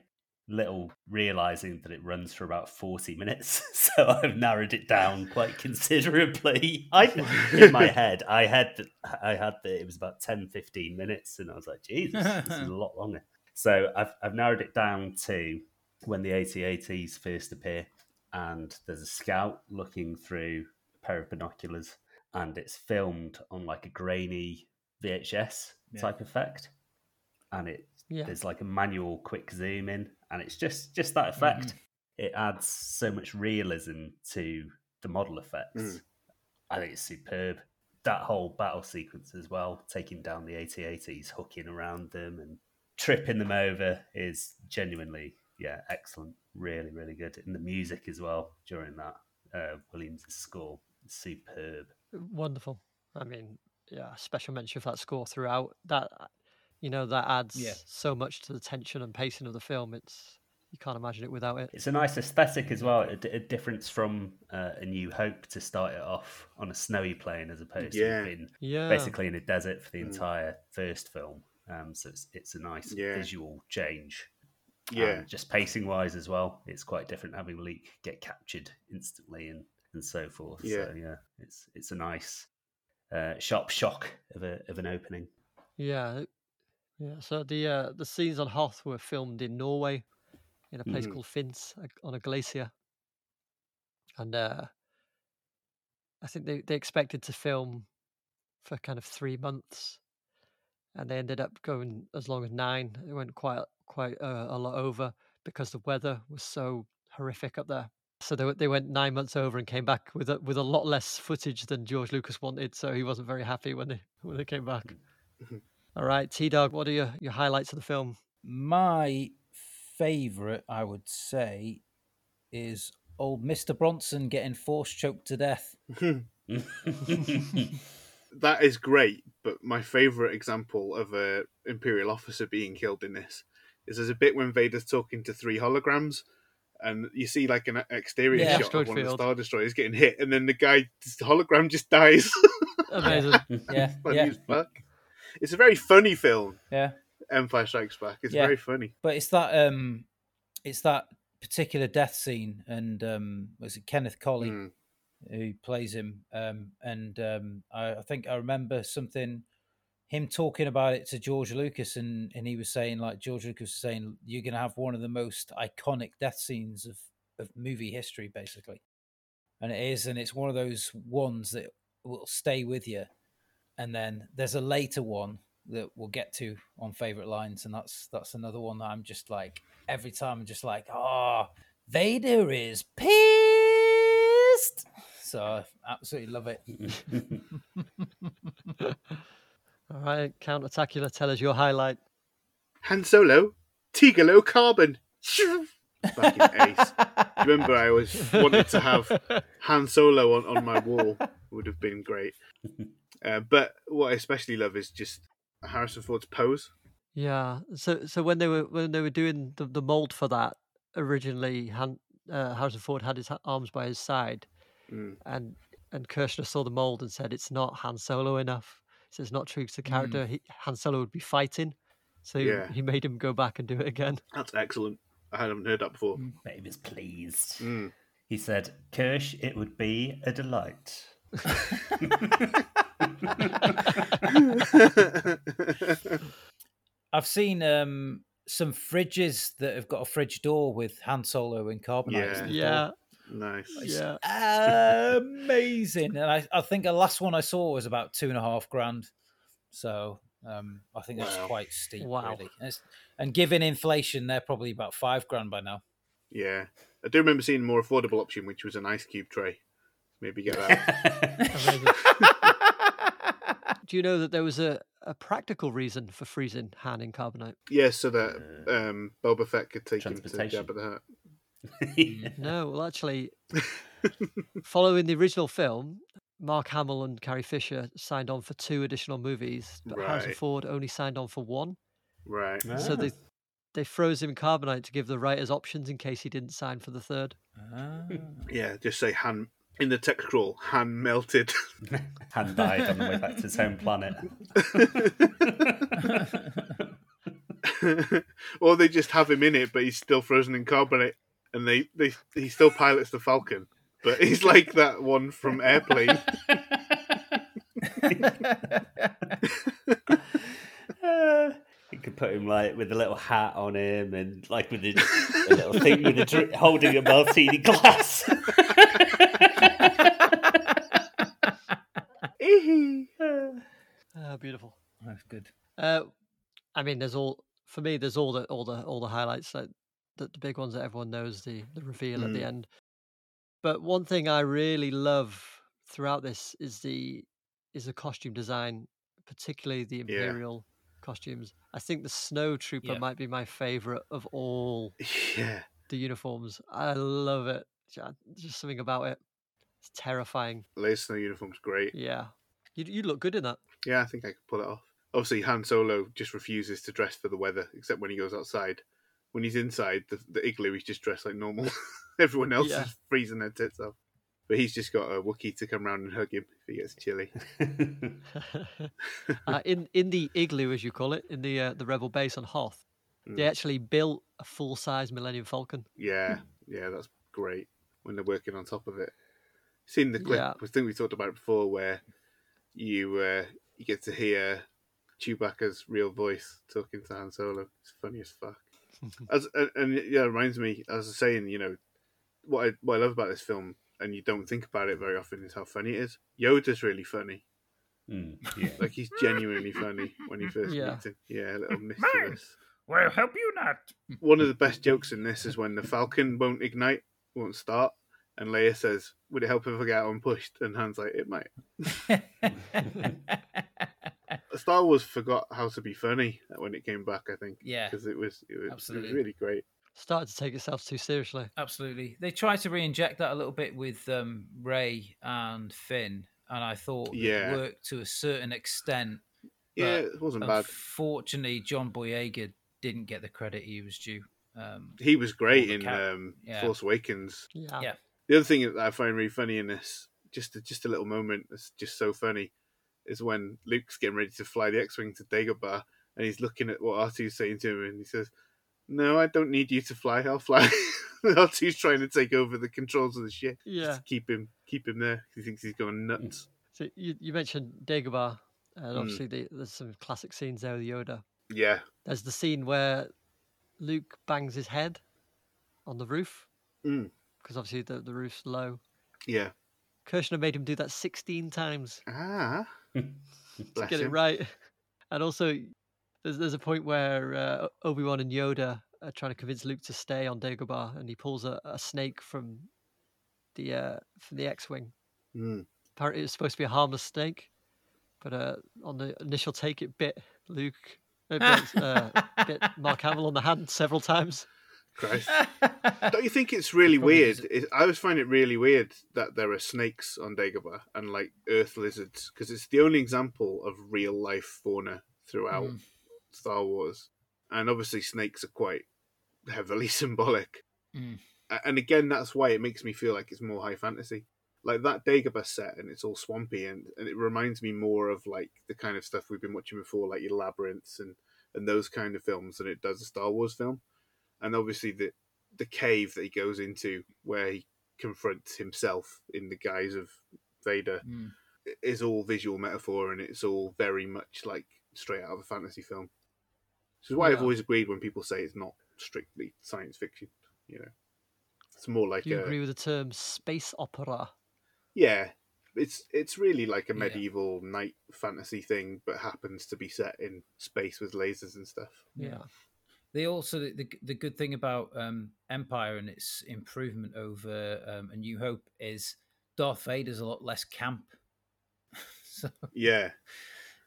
[SPEAKER 7] Little realizing that it runs for about forty minutes, (laughs) so I've narrowed it down quite considerably. (laughs) I in my (laughs) head, I had that I had that it was about 10, 15 minutes, and I was like, Jesus, this is a lot longer. So I've I've narrowed it down to when the AT-ATs first appear, and there's a scout looking through a pair of binoculars, and it's filmed on like a grainy VHS
[SPEAKER 6] Yeah.
[SPEAKER 7] type effect, and it
[SPEAKER 5] Yeah.
[SPEAKER 7] there's like a manual quick zoom in, and it's just just that effect. It adds so much realism to the model effects.
[SPEAKER 8] Mm.
[SPEAKER 7] I think it's superb. That whole battle sequence as well, taking down the AT-ATs, hooking around them and tripping them over is genuinely, yeah, excellent. Really, really good. And the music as well during that uh, Williams' score, superb.
[SPEAKER 5] Wonderful. I mean, yeah, special mention for that score throughout. That, you know, that adds
[SPEAKER 6] Yeah.
[SPEAKER 5] so much to the tension and pacing of the film. It's you can't imagine it without it.
[SPEAKER 7] It's a nice aesthetic as well. A, d- a difference from uh, A New Hope to start it off on a snowy plain as opposed
[SPEAKER 8] Yeah.
[SPEAKER 7] to being
[SPEAKER 5] Yeah,
[SPEAKER 7] basically in a desert for the
[SPEAKER 8] Mm.
[SPEAKER 7] entire first film. Um, so it's, it's a nice
[SPEAKER 8] Yeah.
[SPEAKER 7] visual change.
[SPEAKER 8] Yeah,
[SPEAKER 7] Um, just pacing wise as well, it's quite different having Luke get captured instantly and, and so forth.
[SPEAKER 8] Yeah.
[SPEAKER 7] So yeah, it's it's a nice uh, sharp shock of a of an opening.
[SPEAKER 5] yeah, yeah. So the uh, the scenes on Hoth were filmed in Norway, in a place
[SPEAKER 8] Mhm.
[SPEAKER 5] called Finse uh, on a glacier, and uh, I think they they expected to film for kind of three months, and they ended up going as long as nine. It went quite quite uh, a lot over because the weather was so horrific up there. So they, went- they went nine months over and came back with a, with a lot less footage than George Lucas wanted. So he wasn't very happy when they when they came back.
[SPEAKER 8] Mhm.
[SPEAKER 5] All right, T Dog, what are your, your highlights of the film?
[SPEAKER 6] My favourite, I would say, is old Mr. Bronson getting force choked to death. (laughs) (laughs)
[SPEAKER 8] that is great. But my favourite example of a imperial officer being killed in this is there's a bit when Vader's talking to three holograms, and you see like an exterior
[SPEAKER 6] Yeah.
[SPEAKER 8] shot of one of the. Star Destroyers getting hit, and then the guy, the hologram just dies. (laughs)
[SPEAKER 5] Amazing. (laughs)
[SPEAKER 6] Yeah,
[SPEAKER 8] Funny
[SPEAKER 6] yeah,
[SPEAKER 8] as fuck. It's a very funny film.
[SPEAKER 6] yeah.
[SPEAKER 8] Empire Strikes Back. It's
[SPEAKER 6] Yeah.
[SPEAKER 8] very funny.
[SPEAKER 6] But it's that um, it's that particular death scene, and um, was it Kenneth Colley
[SPEAKER 8] Mm.
[SPEAKER 6] who plays him? Um, and um, I, I think I remember something him talking about it to George Lucas, and and he was saying like George Lucas was saying you're gonna have one of the most iconic death scenes of of movie history, basically. And it is, and it's one of those ones that will stay with you. And then there's a later one that we'll get to on favorite lines, and that's that's another one that I'm just like every time I'm just like, oh, Vader is pissed. So I absolutely love it. (laughs) (laughs) (laughs)
[SPEAKER 5] All right, Countertacular, tell us your highlight.
[SPEAKER 8] Han Solo, Tigalo Carbon. (laughs) Back in Ace. Remember, I always wanted to have Han Solo on, on my wall. Would have been great. Uh, but what I especially love is just Harrison Ford's pose.
[SPEAKER 5] Yeah. So so when they were when they were doing the, the mold for that originally, Han, uh, Harrison Ford had his arms by his side,
[SPEAKER 8] Mm.
[SPEAKER 5] and and Kershner saw the mold and said it's not Han Solo enough. So it's not true to the character. He, Han Solo would be fighting, so
[SPEAKER 8] Yeah.
[SPEAKER 5] he made him go back and do it again. (laughs)
[SPEAKER 8] That's excellent. I hadn't heard that before.
[SPEAKER 7] But he was pleased.
[SPEAKER 8] Mm.
[SPEAKER 7] He said, Kirsch, it would be a delight. (laughs)
[SPEAKER 6] I've seen um, some fridges that have got a fridge door with Han Solo and carbonite.
[SPEAKER 8] Yeah.
[SPEAKER 5] Yeah.
[SPEAKER 8] Nice.
[SPEAKER 5] Yeah.
[SPEAKER 6] amazing. And I, I think the last one I saw was about two and a half grand. So um, I think that's
[SPEAKER 8] Wow.
[SPEAKER 6] quite steep,
[SPEAKER 5] Wow.
[SPEAKER 6] really. And, it's- and given inflation, they're probably about five grand by now.
[SPEAKER 8] Yeah. I do remember seeing a more affordable option, which was an ice cube tray. Maybe get that. (laughs)
[SPEAKER 5] Do you know that there was a, a practical reason for freezing Han in carbonite?
[SPEAKER 8] yeah, so that um, Boba Fett could take him to Jabba the Hutt. (laughs)
[SPEAKER 5] No, well, actually, following the original film, Mark Hamill and Carrie Fisher signed on for two additional movies, but Harrison Ford only signed on for one.
[SPEAKER 8] Right.
[SPEAKER 5] So they they froze him in carbonite to give the writers options in case he didn't sign for the third.
[SPEAKER 6] Ah.
[SPEAKER 8] Yeah, just say Han in the text scroll, Han melted. (laughs)
[SPEAKER 7] Han died on the way back to his home planet. (laughs)
[SPEAKER 8] or they just have him in it, but he's still frozen in carbonite, and they, they he still pilots the Falcon, but he's like that one from Airplane. (laughs)
[SPEAKER 7] You could put him like with a little hat on him and like with a, a little thing with a dr- holding a martini glass.
[SPEAKER 5] Ah, beautiful.
[SPEAKER 6] That's good.
[SPEAKER 5] Uh, I mean, there's all for me. There's all the all the all the highlights, like the, the big ones that everyone knows, the the reveal at the
[SPEAKER 8] Mm.
[SPEAKER 5] end. But one thing I really love throughout this is the is the costume design, particularly the imperial costumes. I think the snow trooper
[SPEAKER 6] Yeah.
[SPEAKER 5] might be my favorite of all (laughs)
[SPEAKER 8] yeah,
[SPEAKER 5] the uniforms. I love it. Just something about it. It's terrifying.
[SPEAKER 8] Leia Snow uniform's great.
[SPEAKER 5] Yeah, you you look good in that.
[SPEAKER 8] Yeah, I think I could pull it off. Obviously, Han Solo just refuses to dress for the weather, except when he goes outside. When he's inside the, the igloo, he's just dressed like normal. (laughs) Everyone else
[SPEAKER 5] Yeah.
[SPEAKER 8] is freezing their tits off. But he's just got a Wookiee to come round and hug him if he gets chilly. (laughs)
[SPEAKER 5] uh, in in the igloo, as you call it, in the uh, the rebel base on Hoth, they
[SPEAKER 8] Mm.
[SPEAKER 5] actually built a full size Millennium Falcon.
[SPEAKER 8] Yeah, yeah, that's great when they're working on top of it. Seen the clip?
[SPEAKER 5] Yeah.
[SPEAKER 8] I think we talked about it before, where you uh, you get to hear Chewbacca's real voice talking to Han Solo. It's funny as fuck. As and, and yeah, it reminds me. As I was saying, you know, what I what I love about this film, and you don't think about it very often, is how funny it is. Yoda's really funny.
[SPEAKER 7] Mm, (laughs) yeah.
[SPEAKER 8] Like he's genuinely funny when you first
[SPEAKER 5] Yeah.
[SPEAKER 8] meet him. Yeah, a little (laughs) mischievous.
[SPEAKER 6] Well, help you not.
[SPEAKER 8] One of the best jokes in this is when the Falcon won't ignite, won't start, and Leia says, "Would it help if I get out and pushed?" And Han's like, "It might." (laughs) (laughs) Star Wars forgot how to be funny when it came back. I think.
[SPEAKER 6] Yeah,
[SPEAKER 8] because it was it was, it was
[SPEAKER 6] absolutely.
[SPEAKER 8] really great.
[SPEAKER 5] Started to take itself too seriously.
[SPEAKER 6] Absolutely. They tried to re-inject that a little bit with um, Rey and Finn, and I thought
[SPEAKER 8] Yeah.
[SPEAKER 6] it worked to a certain extent.
[SPEAKER 8] Yeah, it wasn't bad.
[SPEAKER 6] Unfortunately, John Boyega didn't get the credit he was due. Um,
[SPEAKER 8] He was great in um,
[SPEAKER 6] yeah.
[SPEAKER 8] Force Awakens.
[SPEAKER 5] Yeah.
[SPEAKER 6] Yeah.
[SPEAKER 8] The other thing that I find really funny in this, just a, just a little moment that's just so funny, is when Luke's getting ready to fly the X-wing to Dagobah, and he's looking at what R2's saying to him, and he says, "No, I don't need you to fly. I'll fly." (laughs) R2's trying to take over the controls of the ship. just
[SPEAKER 5] Yeah.
[SPEAKER 8] to keep him keep him there. He thinks he's going nuts.
[SPEAKER 5] So you, you mentioned Dagobah, and
[SPEAKER 8] Mm.
[SPEAKER 5] obviously the, there's some classic scenes there with Yoda.
[SPEAKER 8] Yeah.
[SPEAKER 5] There's the scene where Luke bangs his head on the roof
[SPEAKER 8] Mm.
[SPEAKER 5] because obviously the, the roof's low.
[SPEAKER 8] Yeah.
[SPEAKER 5] Kershner made him do that 16 times
[SPEAKER 8] Ah. (laughs)
[SPEAKER 5] to get it right. And also, there's there's a point where uh, Obi Wan and Yoda are trying to convince Luke to stay on Dagobah, and he pulls a, a snake from the uh, from the X-wing.
[SPEAKER 8] Mm.
[SPEAKER 5] Apparently, it's supposed to be a harmless snake, but uh, on the initial take, it bit Luke, it bit, uh, bit Mark Hamill on the hand several times.
[SPEAKER 8] Christ. (laughs) Don't you think it's really weird? It, I always find it really weird that there are snakes on Dagobah and like earth lizards because it's the only example of real life fauna throughout
[SPEAKER 6] Mm.
[SPEAKER 8] Star Wars, and obviously snakes are quite heavily (laughs) symbolic.
[SPEAKER 6] Mm.
[SPEAKER 8] And again, that's why it makes me feel like it's more high fantasy. Like that Dagobah set, and it's all swampy, and, and it reminds me more of like the kind of stuff we've been watching before, like your labyrinths and and those kind of films, than it does a Star Wars film. And obviously the the cave that he goes into, where he confronts himself in the guise of Vader,
[SPEAKER 6] Mm.
[SPEAKER 8] is all visual metaphor, and it's all very much like straight out of a fantasy film. Which is why I've always agreed when people say it's not strictly science fiction. You know, it's more like
[SPEAKER 5] Do you
[SPEAKER 8] a
[SPEAKER 5] agree with the term space opera?
[SPEAKER 8] yeah. It's it's really like a
[SPEAKER 6] Yeah.
[SPEAKER 8] medieval night fantasy thing, but happens to be set in space with lasers and stuff.
[SPEAKER 5] Yeah.
[SPEAKER 6] They also the, the the good thing about um, Empire and its improvement over um, A New Hope is Darth Vader's a lot less camp. (laughs) so
[SPEAKER 8] Yeah,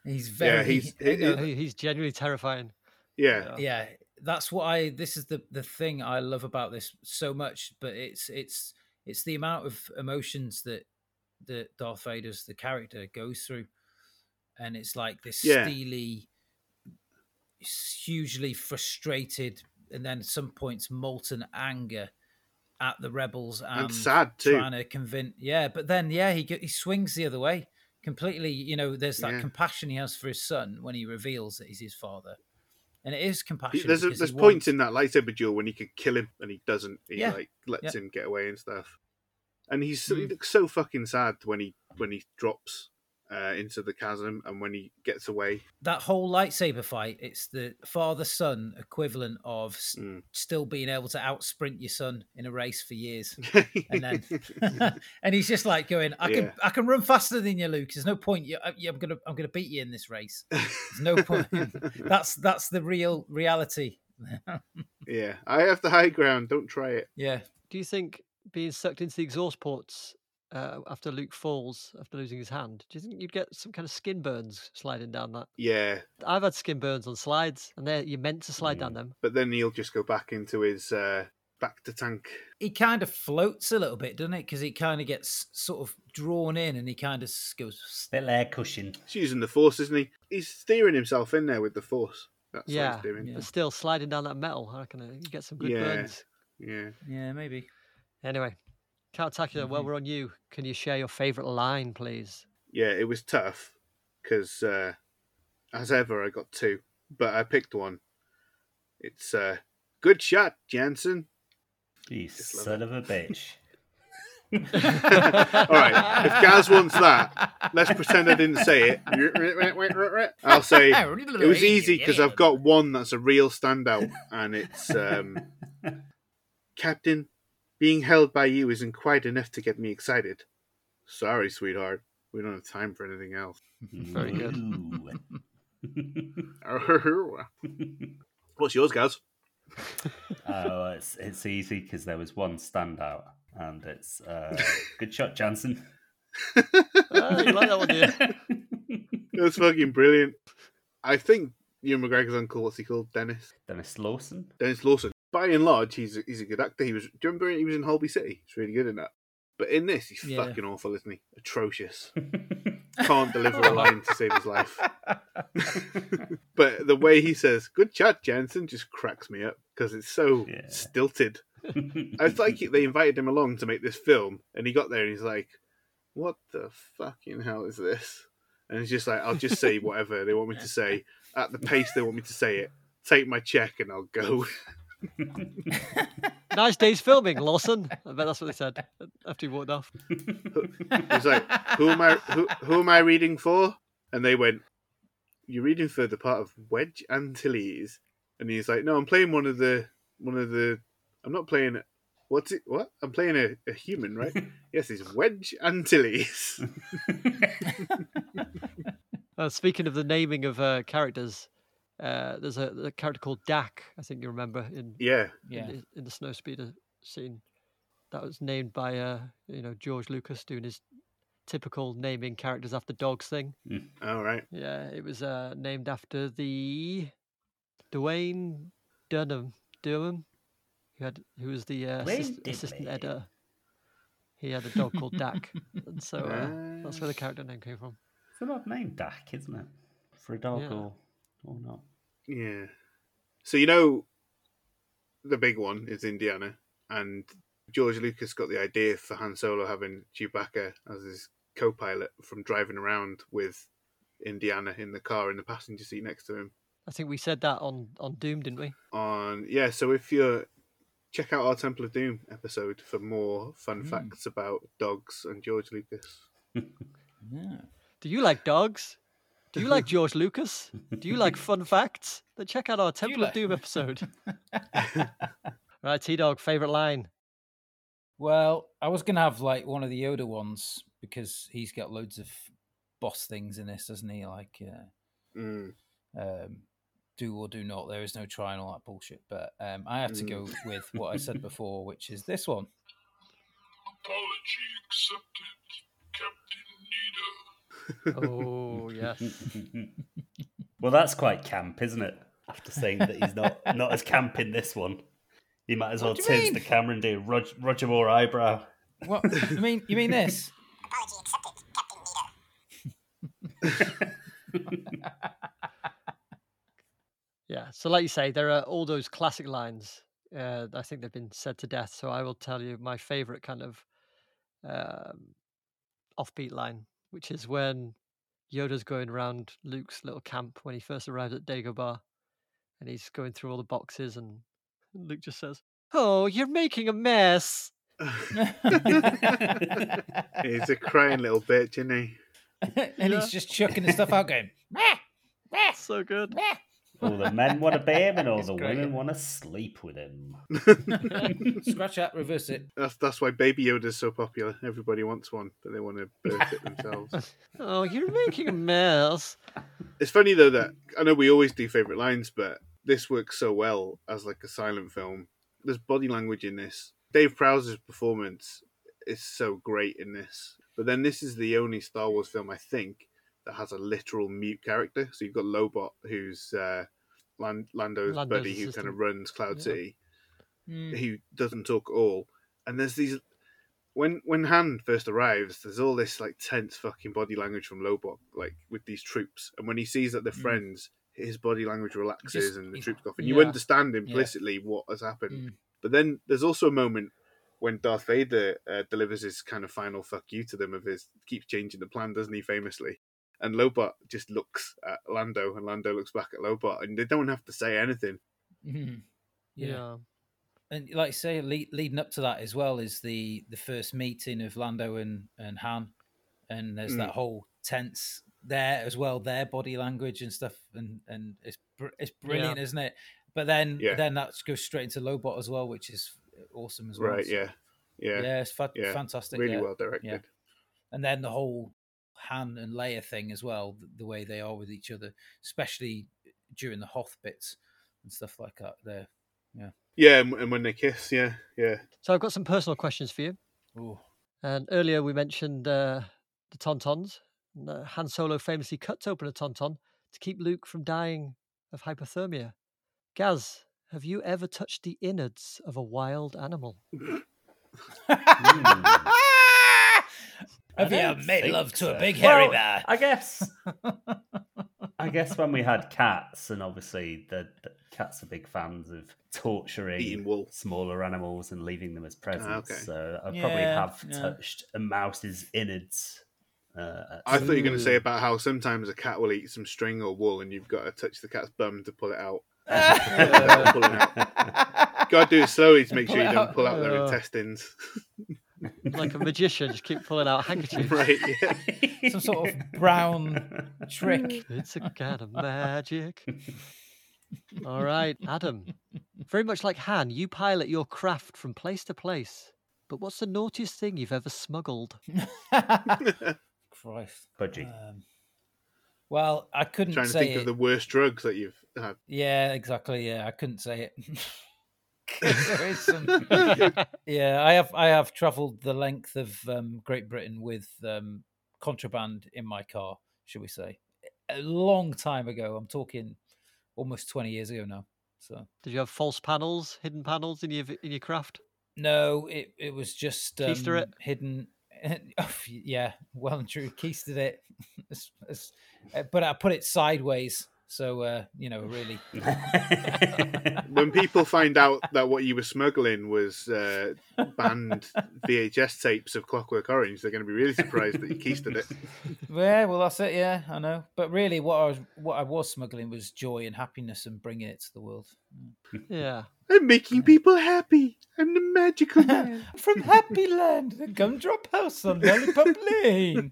[SPEAKER 6] he's very yeah,
[SPEAKER 8] he's-
[SPEAKER 6] you know,
[SPEAKER 5] He- He's genuinely terrifying.
[SPEAKER 8] yeah,
[SPEAKER 6] yeah that's what i this is the the thing i love about this so much but it's it's it's the amount of emotions that that darth vader's the character goes through and it's like this
[SPEAKER 8] Yeah.
[SPEAKER 6] steely hugely frustrated and then at some points molten anger at the rebels and,
[SPEAKER 8] and sad too.
[SPEAKER 6] trying to convince yeah but then yeah he he swings the other way completely you know there's that
[SPEAKER 8] Yeah.
[SPEAKER 6] compassion he has for his son when he reveals that he's his father and it is compassion
[SPEAKER 8] there's a, there's points
[SPEAKER 6] wants-
[SPEAKER 8] in that lightsaber duel when he could kill him and he doesn't. He
[SPEAKER 6] Yeah.
[SPEAKER 8] like lets
[SPEAKER 6] Yeah.
[SPEAKER 8] him get away and stuff. And he's so he
[SPEAKER 6] Mm.
[SPEAKER 8] looks so fucking sad when he when he drops uh, into the chasm and when he gets away.
[SPEAKER 6] that whole lightsaber fight it's the father son equivalent of s-
[SPEAKER 8] Mm.
[SPEAKER 6] still being able to out sprint your son in a race for years and then (laughs) (laughs) and he's just like going i can
[SPEAKER 8] Yeah.
[SPEAKER 6] i can run faster than you luke there's no point you, I- i'm gonna i'm gonna beat you in this race there's no (laughs) point that's that's the real reality
[SPEAKER 8] yeah, I have the high ground. Don't try it.
[SPEAKER 6] yeah
[SPEAKER 5] Do you think being sucked into the exhaust ports uh, after Luke falls after losing his hand, do you think you'd get some kind of skin burns sliding down that?
[SPEAKER 8] Yeah,
[SPEAKER 5] I've had skin burns on slides, and they're you're meant to slide down them.
[SPEAKER 8] but then he'll just go back into his uh, back to tank.
[SPEAKER 6] he kind of floats a little bit doesn't it because he kind of gets sort of drawn in and he kind of s- goes
[SPEAKER 7] Bit air cushion.
[SPEAKER 8] He's using the force, isn't he? He's steering himself in there with the force. That's
[SPEAKER 5] yeah,
[SPEAKER 8] what he's doing.
[SPEAKER 6] Yeah.
[SPEAKER 5] but still sliding down that metal. I reckon uh, you get some good
[SPEAKER 8] Yeah.
[SPEAKER 5] burns.
[SPEAKER 8] Yeah.
[SPEAKER 6] yeah maybe
[SPEAKER 5] Anyway, Count Tacula, while we're on you, can you share your favourite line, please?
[SPEAKER 8] yeah, it was tough because, uh, as ever, I got two, but I picked one. It's uh, good shot, Janson.
[SPEAKER 7] You
[SPEAKER 8] Just love
[SPEAKER 7] son of a bitch. (laughs) (laughs)
[SPEAKER 8] All right, if Gaz wants that, let's pretend I didn't say it. I'll say it was easy because I've got one that's a real standout, and it's um, (laughs) Captain. Being held by you isn't quite enough to get me excited. Sorry, sweetheart. We don't have time for anything else.
[SPEAKER 5] Very good. (laughs) (laughs)
[SPEAKER 8] What's yours, Gaz?
[SPEAKER 7] oh, it's it's easy because there was one standout, and it's uh, good shot, Janson.
[SPEAKER 5] Ah, (laughs) you like that one, do?
[SPEAKER 8] That's fucking brilliant. I think Ewan McGregor's uncle, what's he called? Denis.
[SPEAKER 7] Denis Lawson.
[SPEAKER 8] Denis Lawson. By and large, he's a, he's a good actor. He was. Do you remember he was in Holby City? He's really good in that. But in this, he's
[SPEAKER 6] Yeah.
[SPEAKER 8] fucking awful, isn't he? Atrocious. (laughs) Can't deliver a line to save his life. (laughs) (laughs) but the way he says "Good chat, Jensen" just cracks me up because it's so
[SPEAKER 7] Yeah.
[SPEAKER 8] stilted. It's like they invited him along to make this film, and he got there and he's like, "What the fucking hell is this?" And he's just like, "I'll just say whatever they want me to say at the pace they want me to say it. Take my check and I'll go." (laughs)
[SPEAKER 5] Nice day's filming, Lawson. I bet that's what they said after he walked off.
[SPEAKER 8] He's like, "Who am I? Who, who am I reading for?" And they went, "You're reading for the part of Wedge Antilles." And he's like, "No, I'm playing one of the one of the. I'm not playing. What's it? What? I'm playing a, a human, right? (laughs) yes, it's Wedge Antilles. (laughs)
[SPEAKER 5] Uh, speaking of the naming of uh, characters, uh, there's a, a character called Dak. I think you remember in
[SPEAKER 8] yeah,
[SPEAKER 6] Yeah.
[SPEAKER 5] in, the, in the snowspeeder scene. That was named by uh, you know George Lucas doing his typical naming characters after dogs thing.
[SPEAKER 8] all right.
[SPEAKER 5] Yeah, it was uh, named after the Duwayne Dunham Durham, who had who was the uh, assist, assistant editor. He had a dog called Dak, (laughs) and so uh, that's where the
[SPEAKER 8] Ah.
[SPEAKER 5] character name came from.
[SPEAKER 7] It's an odd name, Dak, isn't it? For a dog
[SPEAKER 5] Yeah.
[SPEAKER 7] or or not.
[SPEAKER 8] Yeah. So you know, the big one is Indiana, and George Lucas got the idea for Han Solo having Chewbacca as his co-pilot from driving around with Indiana in the car in the passenger seat next to him.
[SPEAKER 5] I think we said that on on Doom, didn't we?
[SPEAKER 8] On yeah, so if you're check out our Temple of Doom episode for more fun
[SPEAKER 6] Hmm.
[SPEAKER 8] facts about dogs and George Lucas. (laughs)
[SPEAKER 6] Yeah.
[SPEAKER 5] Do you like dogs? Do you like George Lucas? Do you like (laughs) fun facts? Then check out our
[SPEAKER 6] Do you
[SPEAKER 5] Temple of Doom episode. (laughs) (laughs) right, T Dog, favorite line.
[SPEAKER 6] Well, I was gonna have like one of the Yoda ones because he's got loads of boss things in this, doesn't he? Like uh,
[SPEAKER 8] Mm.
[SPEAKER 6] um, do or do not. There is no try and all that bullshit. But um, I have to go with what I said before, which is this one.
[SPEAKER 1] Apology accepted, Captain Needa.
[SPEAKER 5] Oh yes. (laughs)
[SPEAKER 7] well, that's quite camp, isn't it? After saying that he's not not as camp in this one, he might as well
[SPEAKER 6] What do
[SPEAKER 7] turn to the camera and do Roger, Roger Moore eyebrow.
[SPEAKER 6] What you mean? You mean this? (laughs) (laughs)
[SPEAKER 5] Yeah. So, like you say, there are all those classic lines. Uh, I think they've been said to death. So, I will tell you my favorite kind of um, offbeat line, which is when Yoda's going around Luke's little camp when he first arrived at Dagobah, and he's going through all the boxes, and Luke just says, "Oh, you're making a mess." (laughs)
[SPEAKER 8] He's a crying little bitch, isn't he? (laughs)
[SPEAKER 6] and
[SPEAKER 5] Yeah.
[SPEAKER 6] he's just chucking the stuff out, going. "Meh, meh,
[SPEAKER 5] So good.
[SPEAKER 6] meh."
[SPEAKER 7] All the men want to be him, and all
[SPEAKER 6] It's
[SPEAKER 7] the
[SPEAKER 6] great.
[SPEAKER 7] women want to sleep with him. (laughs)
[SPEAKER 6] Scratch that, reverse it.
[SPEAKER 8] That's that's why Baby Yoda is so popular. Everybody wants one, but they want to birth it themselves. (laughs)
[SPEAKER 5] Oh, you're making a mess.
[SPEAKER 8] It's funny though that I know we always do favorite lines, but this works so well as like a silent film. There's body language in this. Dave Prowse's performance is so great in this. But then this is the only Star Wars film I think that has a literal mute character. So you've got Lobot, who's uh, Land- Lando's,
[SPEAKER 5] Lando's
[SPEAKER 8] buddy, who kind of runs Cloud
[SPEAKER 5] Yeah.
[SPEAKER 8] City.
[SPEAKER 6] Mm.
[SPEAKER 8] He doesn't talk at all. And there's these when when Han first arrives, there's all this like tense fucking body language from Lobot, like with these troops. And when he sees that they're
[SPEAKER 6] Mm.
[SPEAKER 8] friends, his body language relaxes
[SPEAKER 6] Just-
[SPEAKER 8] and the troops go off. And you understand implicitly what has happened.
[SPEAKER 6] Mm.
[SPEAKER 8] But then there's also a moment when Darth Vader uh, delivers his kind of final fuck you to them of his keeps changing the plan, doesn't he, famously? And Lobot just looks at Lando, and Lando looks back at Lobot, and they don't have to say anything.
[SPEAKER 6] Mhm.
[SPEAKER 5] Yeah.
[SPEAKER 6] Yeah. and like you say, lead, leading up to that as well is the the first meeting of Lando and and Han, and there's
[SPEAKER 8] Mm.
[SPEAKER 6] that whole tense there as well, their body language and stuff, and and it's br- it's brilliant, isn't it? But then
[SPEAKER 8] Yeah.
[SPEAKER 6] then that goes straight into Lobot as well, which is awesome as well.
[SPEAKER 8] Right?
[SPEAKER 6] so-
[SPEAKER 8] Yeah. Yeah.
[SPEAKER 6] yeah, it's fa-
[SPEAKER 8] Yeah,
[SPEAKER 6] fantastic,
[SPEAKER 8] really
[SPEAKER 6] yeah.
[SPEAKER 8] well directed.
[SPEAKER 6] and then the whole Han and Leia thing as well, the, the way they are with each other, especially during the Hoth bits and stuff like that. There,
[SPEAKER 8] Yeah, and, and when they kiss, yeah, yeah.
[SPEAKER 5] So, I've got some personal questions for you.
[SPEAKER 6] Ooh.
[SPEAKER 5] And earlier we mentioned uh, the Tauntauns. And, uh, Han Solo famously cuts open a Tauntaun to keep Luke from dying of hypothermia. Gaz, have you ever touched the innards of a wild animal? (laughs)
[SPEAKER 6] Have
[SPEAKER 7] I
[SPEAKER 6] you
[SPEAKER 7] don't
[SPEAKER 6] made
[SPEAKER 7] think
[SPEAKER 6] love to a big hairy
[SPEAKER 7] Well,
[SPEAKER 6] bear?
[SPEAKER 7] I guess. (laughs) I guess when we had cats, and obviously the, the cats are big fans of torturing
[SPEAKER 8] Eating
[SPEAKER 7] smaller animals and leaving them as presents.
[SPEAKER 8] okay.
[SPEAKER 7] So I probably
[SPEAKER 6] Yeah,
[SPEAKER 7] have
[SPEAKER 6] yeah.
[SPEAKER 7] touched a mouse's innards. Uh,
[SPEAKER 8] I thought you were going to say about how sometimes a cat will eat some string or wool, and you've got to touch the cat's bum to pull it out. Pull it out. Got to do it slowly to make
[SPEAKER 6] Pull
[SPEAKER 8] sure you
[SPEAKER 6] it
[SPEAKER 8] don't pull out their
[SPEAKER 5] Oh. (laughs)
[SPEAKER 8] intestines. (laughs)
[SPEAKER 5] like a magician, just keep pulling out handkerchiefs. (laughs)
[SPEAKER 8] right? Yeah. (laughs)
[SPEAKER 6] Some sort of brown trick.
[SPEAKER 5] It's a kind of magic. All right, Adam. Very much like Han, you pilot your craft from place to place. But what's the naughtiest thing you've ever smuggled? (laughs)
[SPEAKER 6] Christ.
[SPEAKER 7] Budgie.
[SPEAKER 6] Um, well, I couldn't
[SPEAKER 8] Trying to
[SPEAKER 6] say
[SPEAKER 8] think
[SPEAKER 6] it.
[SPEAKER 8] of the worst drugs that you've had.
[SPEAKER 6] Yeah, exactly. Yeah, I couldn't say it. 'Cause there is some... yeah, I have I have travelled the length of um, Great Britain with um, contraband in my car, should we say? A long time ago. I'm talking almost 20 years ago now. So
[SPEAKER 5] Did you have false panels, hidden panels in your in your craft?
[SPEAKER 6] no, it it was just um,
[SPEAKER 5] it?
[SPEAKER 6] hidden. (laughs) Oh, yeah, well and true. Keistered it, (laughs) uh, but I put it sideways, so uh, you know, really. (laughs)
[SPEAKER 8] When people find out that what you were smuggling was uh, banned VHS tapes of Clockwork Orange, they're going to be really surprised that you keistered it. (laughs)
[SPEAKER 6] Yeah, well, that's it. Yeah, I know. But really, what I was what I was smuggling was joy and happiness and bringing it to the world.
[SPEAKER 5] Yeah.
[SPEAKER 8] I'm making people happy. I'm the magical (laughs) man.
[SPEAKER 6] From Happy Land, the Gumdrop House on Lollipop Lane.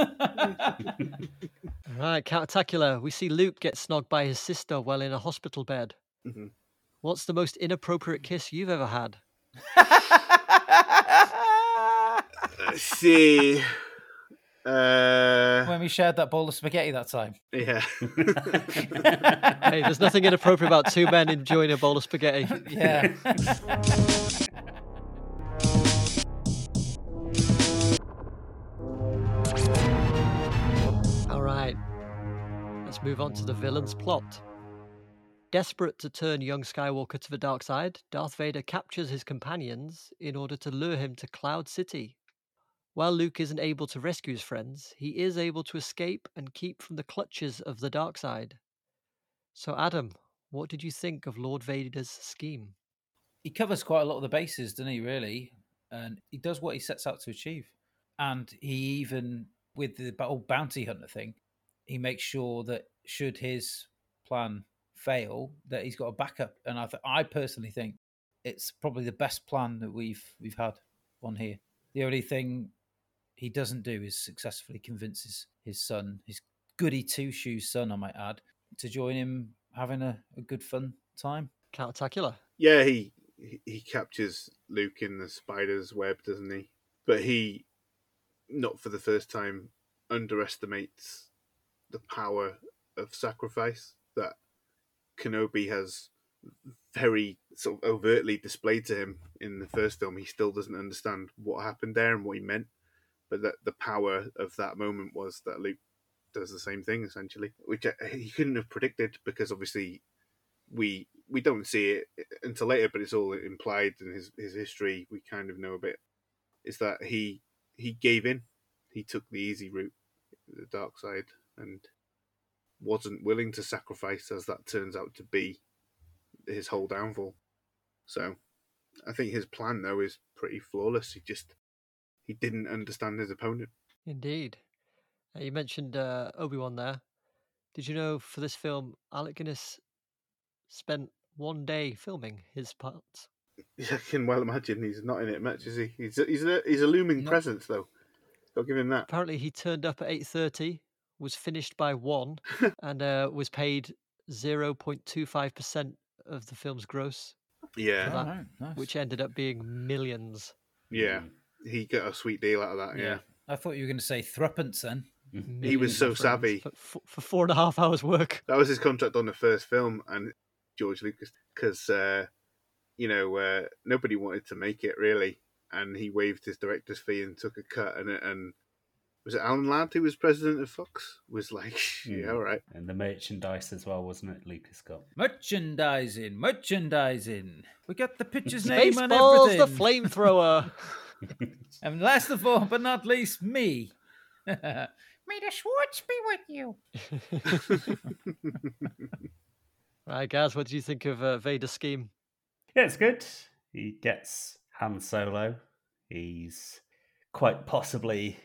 [SPEAKER 5] All (laughs) right, Countertacular. We see Luke get snogged by his sister while in a hospital bed.
[SPEAKER 8] Mhm.
[SPEAKER 5] What's the most inappropriate kiss you've ever had?
[SPEAKER 8] Let's see. Uh,
[SPEAKER 6] when we shared that bowl of spaghetti that time.
[SPEAKER 8] yeah.
[SPEAKER 5] Hey, there's nothing inappropriate about two men enjoying a bowl of spaghetti. (laughs)
[SPEAKER 6] Yeah. (laughs)
[SPEAKER 5] move on to the villain's plot. Desperate to turn young Skywalker to the dark side, Darth Vader captures his companions in order to lure him to Cloud City. While Luke isn't able to rescue his friends, he is able to escape and keep from the clutches of the dark side. So, Adam, what did you think of Lord Vader's scheme?
[SPEAKER 6] he covers quite a lot of the bases, doesn't he? Really, and he does what he sets out to achieve. And he even, with the old bounty hunter thing, he makes sure that should his plan fail, that he's got a backup. And I, th- I personally think it's probably the best plan that we've we've had on here. The only thing he doesn't do is successfully convinces his son, his goody two shoes son, I might add, to join him having a, a good fun time.
[SPEAKER 5] Countertacular.
[SPEAKER 8] Yeah, he he- he captures Luke in the spider's web, doesn't he? But he, not for the first time, underestimates the power of sacrifice that Kenobi has very sort of overtly displayed to him in the first film. He still doesn't understand what happened there and what he meant, but that the power of that moment was that Luke does the same thing essentially, which uh, he couldn't have predicted because obviously we we don't see it until later, but it's all implied in his his history. We kind of know a bit. Is that he he gave in, he took the easy route, the dark side, and wasn't willing to sacrifice, as that turns out to be his whole downfall. So, I think his plan though is pretty flawless. He just he didn't understand his opponent.
[SPEAKER 5] Indeed. Uh, you mentioned uh, Obi Wan there. Did you know for this film, Alec Guinness spent one day filming his parts? (laughs)
[SPEAKER 8] Yeah, I can well imagine he's not in it much, is he? He's a, he's a, he's a looming
[SPEAKER 6] No.
[SPEAKER 8] presence though. To give him that.
[SPEAKER 5] Apparently, he turned up at eight thirty, was finished by one, (laughs) and uh, was paid zero point two five percent of the film's gross,
[SPEAKER 8] Yeah,
[SPEAKER 5] that-
[SPEAKER 6] All right, nice.
[SPEAKER 5] which ended up being millions.
[SPEAKER 8] yeah. He got a sweet deal out of that. Yeah.
[SPEAKER 6] I thought you were going to say threepence then.
[SPEAKER 8] He was so savvy.
[SPEAKER 5] for, for, for four and a half hours work.
[SPEAKER 8] that was his contract on the first film, and George Lucas, because uh, you know uh, nobody wanted to make it really, and he waived his director's fee and took a cut, and and was it Alan Ladd who was president of Fox? Was like, (laughs) yeah, all right.
[SPEAKER 7] And the merchandise as well, wasn't it? Lucas got.
[SPEAKER 6] Merchandising, merchandising. We got the pitcher's (laughs) name on
[SPEAKER 5] Spaceballs
[SPEAKER 6] everything.
[SPEAKER 5] the flamethrower. (laughs)
[SPEAKER 6] and last of all, but not least, me. May the Schwartz be with you.
[SPEAKER 5] right, Gaz, what do you think of uh, Vader's scheme?
[SPEAKER 7] Yeah, it's good. He gets Han Solo. He's quite possibly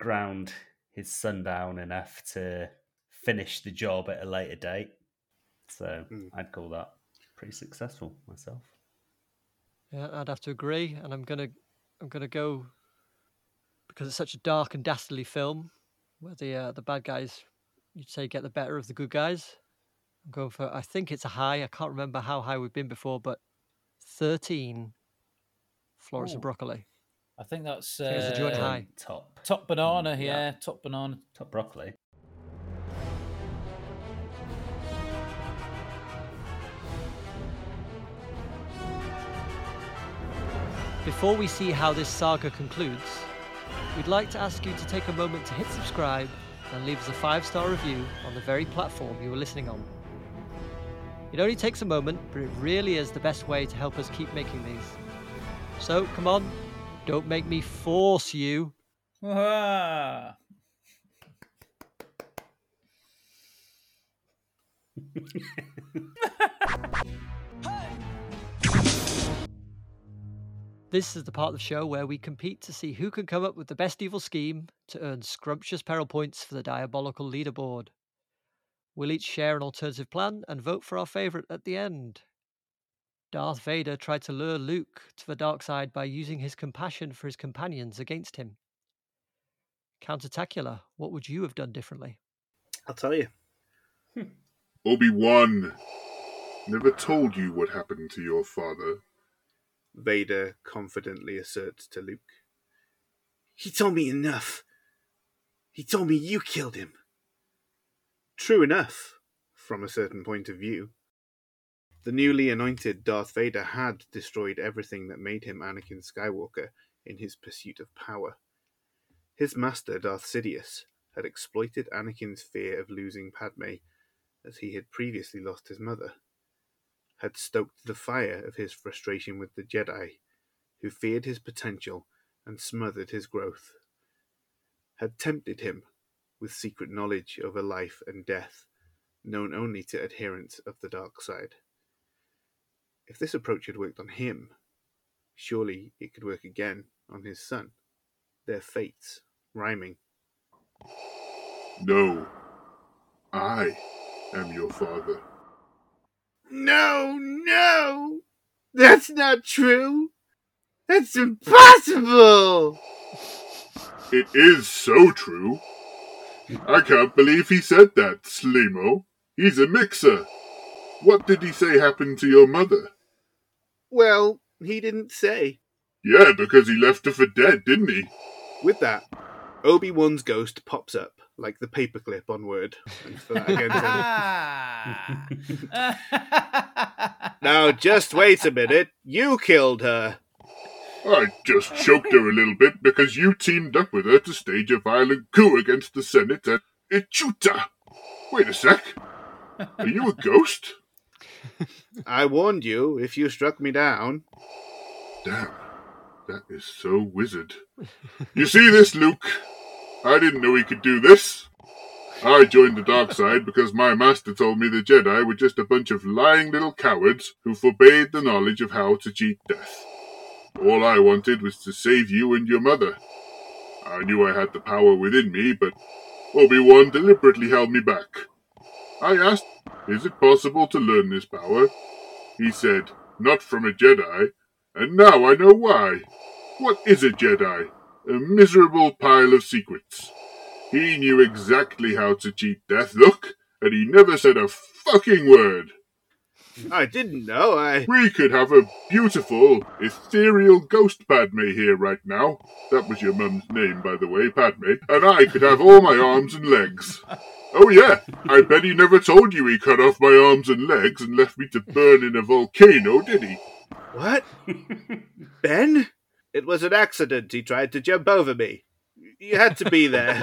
[SPEAKER 7] ground his son down enough to finish the job at a later date. So
[SPEAKER 8] Hmm.
[SPEAKER 7] I'd call that pretty successful myself.
[SPEAKER 5] Yeah, I'd have to agree, and I'm gonna, I'm gonna go because it's such a dark and dastardly film, where the uh, the bad guys, you'd say, get the better of the good guys. I'm going for. I think it's a high. I can't remember how high we've been before, but thirteen. Florence
[SPEAKER 6] Ooh.
[SPEAKER 5] and broccoli.
[SPEAKER 6] I think that's
[SPEAKER 5] I think a joint
[SPEAKER 6] uh,
[SPEAKER 5] high.
[SPEAKER 7] Top.
[SPEAKER 6] top banana.
[SPEAKER 7] Mm,
[SPEAKER 6] Yeah, top banana.
[SPEAKER 7] Top broccoli.
[SPEAKER 5] Before we see how this saga concludes, we'd like to ask you to take a moment to hit subscribe and leave us a five star review on the very platform you are listening on. It only takes a moment, but it really is the best way to help us keep making these. So come on, don't make me force you.
[SPEAKER 6] Ah. (laughs)
[SPEAKER 5] This is the part of the show where we compete to see who can come up with the best evil scheme to earn scrumptious peril points for the diabolical leaderboard. We'll each share an alternative plan and vote for our favourite at the end. Darth Vader tried to lure Luke to the dark side by using his compassion for his companions against him. Countertacular, what would you have done differently?
[SPEAKER 8] I'll tell you.
[SPEAKER 9] Obi-Wan never told you what happened to your father.
[SPEAKER 8] Vader confidently asserts to Luke. He told me enough. He told me you killed him. True enough, from a certain point of view. The newly anointed Darth Vader had destroyed everything that made him Anakin Skywalker in his pursuit of power. His master, Darth Sidious, had exploited Anakin's fear of losing Padme as he had previously lost his mother had stoked the fire of his frustration with the Jedi, who feared his potential and smothered his growth, had tempted him with secret knowledge over life and death, known only to adherents of the dark side. If this approach had worked on him, surely it could work again on his son, their fates rhyming.
[SPEAKER 9] No, I am your father.
[SPEAKER 8] No, no! That's not true! That's impossible!
[SPEAKER 9] It is so true. I can't believe he said that, Slimo. He's a mixer. What did he say happened to your mother?
[SPEAKER 8] Well, he didn't say.
[SPEAKER 9] Yeah, because he left her for dead, didn't he?
[SPEAKER 8] With that, Obi Wan's ghost pops up like the paperclip on Word. Thanks for that again,
[SPEAKER 6] Ah. (laughs)
[SPEAKER 8] Now, just wait a minute. You killed her.
[SPEAKER 9] I just choked her a little bit because you teamed up with her to stage a violent coup against the Senate at Ichuta. Wait a sec. Are you a ghost?
[SPEAKER 8] I warned you if you struck me down.
[SPEAKER 9] Damn, that is so wizard. You see this, Luke? I didn't know he could do this. I joined the dark side because my master told me the Jedi were just a bunch of lying little cowards who forbade the knowledge of how to cheat death. All I wanted was to save you and your mother. I knew I had the power within me, but Obi-Wan deliberately held me back. I asked, is it possible to learn this power? He said, not from a Jedi, and now I know why. What is a Jedi? A miserable pile of secrets. He knew exactly how to cheat death, look, and he never said a fucking word.
[SPEAKER 8] I didn't know. I.
[SPEAKER 9] We could have a beautiful, ethereal ghost Padme here right now. That was your mum's name, by the way, Padme. And I could have all my arms and legs. Oh, yeah, I bet he never told you he cut off my arms and legs and left me to burn in a volcano, did he?
[SPEAKER 8] What? ben? It was an accident. He tried to jump over me. You had to be there.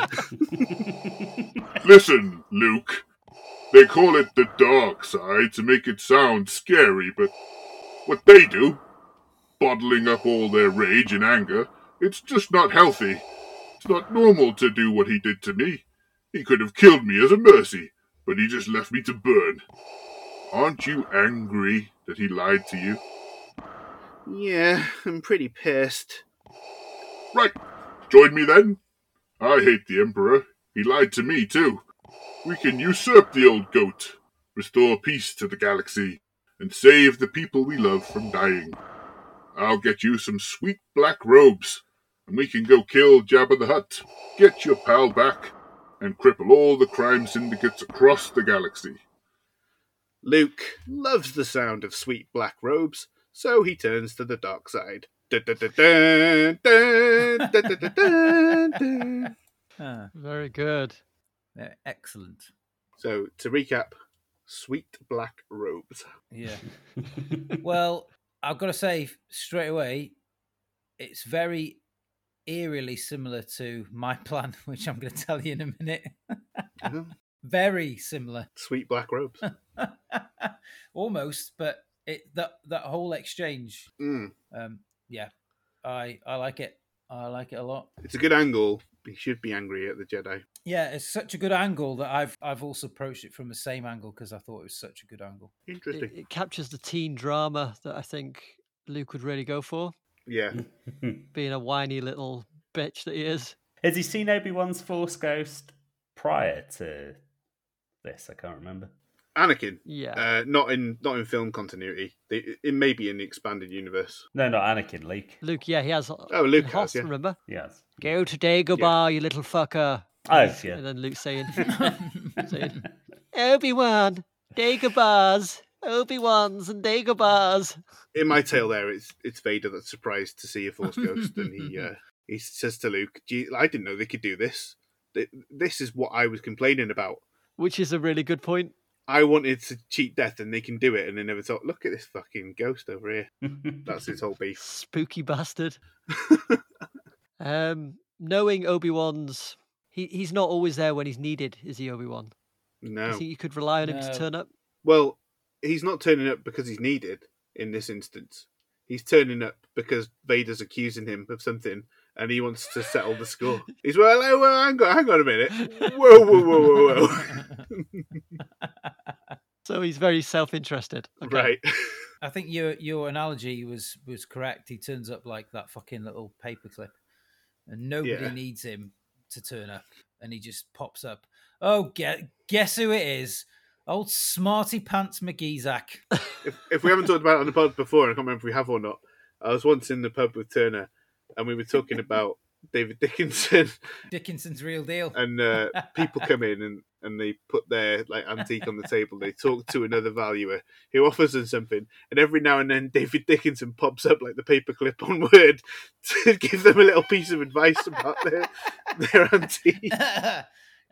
[SPEAKER 1] Listen, Luke. They call it the dark side to make it sound scary, but what they do, bottling up all their rage and anger, it's just not healthy. It's not normal to do what he did to me. He could have killed me as a mercy, but he just left me to burn. Aren't you angry that he lied to you?
[SPEAKER 8] yeah, I'm pretty pissed.
[SPEAKER 1] Right, join me then. I hate the Emperor. He lied to me, too. We can usurp the old goat, restore peace to the galaxy, and save the people we love from dying. I'll get you some sweet black robes, and we can go kill Jabba the Hutt, get your pal back, and cripple all the crime syndicates across the galaxy.
[SPEAKER 8] Luke loves the sound of sweet black robes, so he turns to the dark side.
[SPEAKER 5] very good.
[SPEAKER 6] Yeah, excellent.
[SPEAKER 8] So, to recap, sweet black robes.
[SPEAKER 6] Yeah. (laughs) well, I've got to say straight away, it's very eerily similar to my (laughs) plan, which I'm going to tell you in a minute.
[SPEAKER 8] Uh-huh. (laughs)
[SPEAKER 6] very similar,
[SPEAKER 8] Sweet black robes. (laughs)
[SPEAKER 6] almost, but it that that whole exchange,
[SPEAKER 8] Mm.
[SPEAKER 6] um, yeah, I I like it. I like it a lot.
[SPEAKER 8] It's a good angle. He should be angry at the Jedi.
[SPEAKER 6] Yeah, it's such a good angle that I've I've also approached it from the same angle because I thought it was such a good angle.
[SPEAKER 5] It,
[SPEAKER 8] Interesting.
[SPEAKER 5] it captures the teen drama that I think Luke would really go for,
[SPEAKER 8] Yeah. (laughs)
[SPEAKER 5] being a whiny little bitch that he is.
[SPEAKER 7] Has he seen Obi Wan's Force Ghost prior to this? I can't remember.
[SPEAKER 8] Anakin.
[SPEAKER 5] Yeah.
[SPEAKER 8] Uh, not in not in film continuity. They, it may be in the expanded universe.
[SPEAKER 7] No, not Anakin, Luke.
[SPEAKER 5] Luke, yeah, he has.
[SPEAKER 8] Oh, Luke has,
[SPEAKER 5] Hoth,
[SPEAKER 8] yeah.
[SPEAKER 5] remember?
[SPEAKER 7] Yes.
[SPEAKER 5] Go to Dagobah, you little fucker.
[SPEAKER 7] Oh,
[SPEAKER 5] And
[SPEAKER 7] yeah.
[SPEAKER 5] then Luke saying, (laughs) saying Obi Wan, Dagobahs, Obi Wans and Dagobahs.
[SPEAKER 8] In my tale, there it's it's Vader that's surprised to see a Force ghost, and he (laughs) uh, he says to Luke, Gee, "I didn't know they could do this. This is what I was complaining about.
[SPEAKER 5] Which is a really good point.
[SPEAKER 8] I wanted to cheat death, and they can do it, and they never thought, look at this fucking ghost over here. That's his whole beef. (laughs)
[SPEAKER 5] Spooky bastard. (laughs) um, knowing Obi Wan's, he, he's not always there when he's needed, is he, Obi Wan?
[SPEAKER 8] No.
[SPEAKER 5] You think you could rely on him
[SPEAKER 6] No.
[SPEAKER 5] to turn up?
[SPEAKER 8] Well, he's not turning up because he's needed in this instance. He's turning up because Vader's accusing him of something and he wants to settle the score. (laughs) He's well, oh, well hang on, hang on a minute. Whoa, whoa, whoa, whoa, whoa. (laughs) (laughs)
[SPEAKER 5] So he's very self interested.
[SPEAKER 8] Right.
[SPEAKER 6] I think your your analogy was was correct. He turns up like that fucking little paperclip, and nobody
[SPEAKER 8] Yeah.
[SPEAKER 6] needs him to turn up, and he just pops up. Oh, guess, guess who it is? Old smarty pants McGeezak.
[SPEAKER 8] if, if we haven't talked about it on the pod before, and I can't remember if we have or not, I was once in the pub with Turner and we were talking about David Dickinson (laughs)
[SPEAKER 6] Dickinson's real deal.
[SPEAKER 8] and uh, (laughs) people come in and, and they put their like antique on the table. They talk to another valuer who offers them something, and every now and then David Dickinson pops up like the paperclip on Word (laughs) to give them a little piece of advice about their their antique.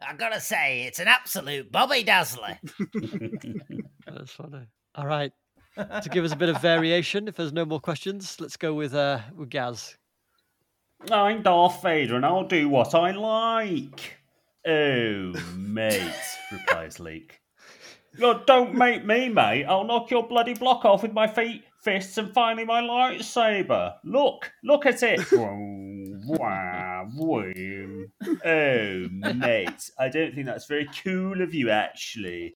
[SPEAKER 10] I gotta say, it's an absolute Bobby Dazzler. (laughs) (laughs)
[SPEAKER 5] That's funny. All right. to give us a bit of variation, if there's no more questions, let's go with uh with Gaz.
[SPEAKER 7] I'm Darth Vader and I'll do what I like. Oh, mate, (laughs) replies Leek. Oh, don't make me, mate. I'll knock your bloody block off with my feet, fists, and finally my lightsaber. Look, look at it. Vroom. oh, mate, I don't think that's very cool of you, actually.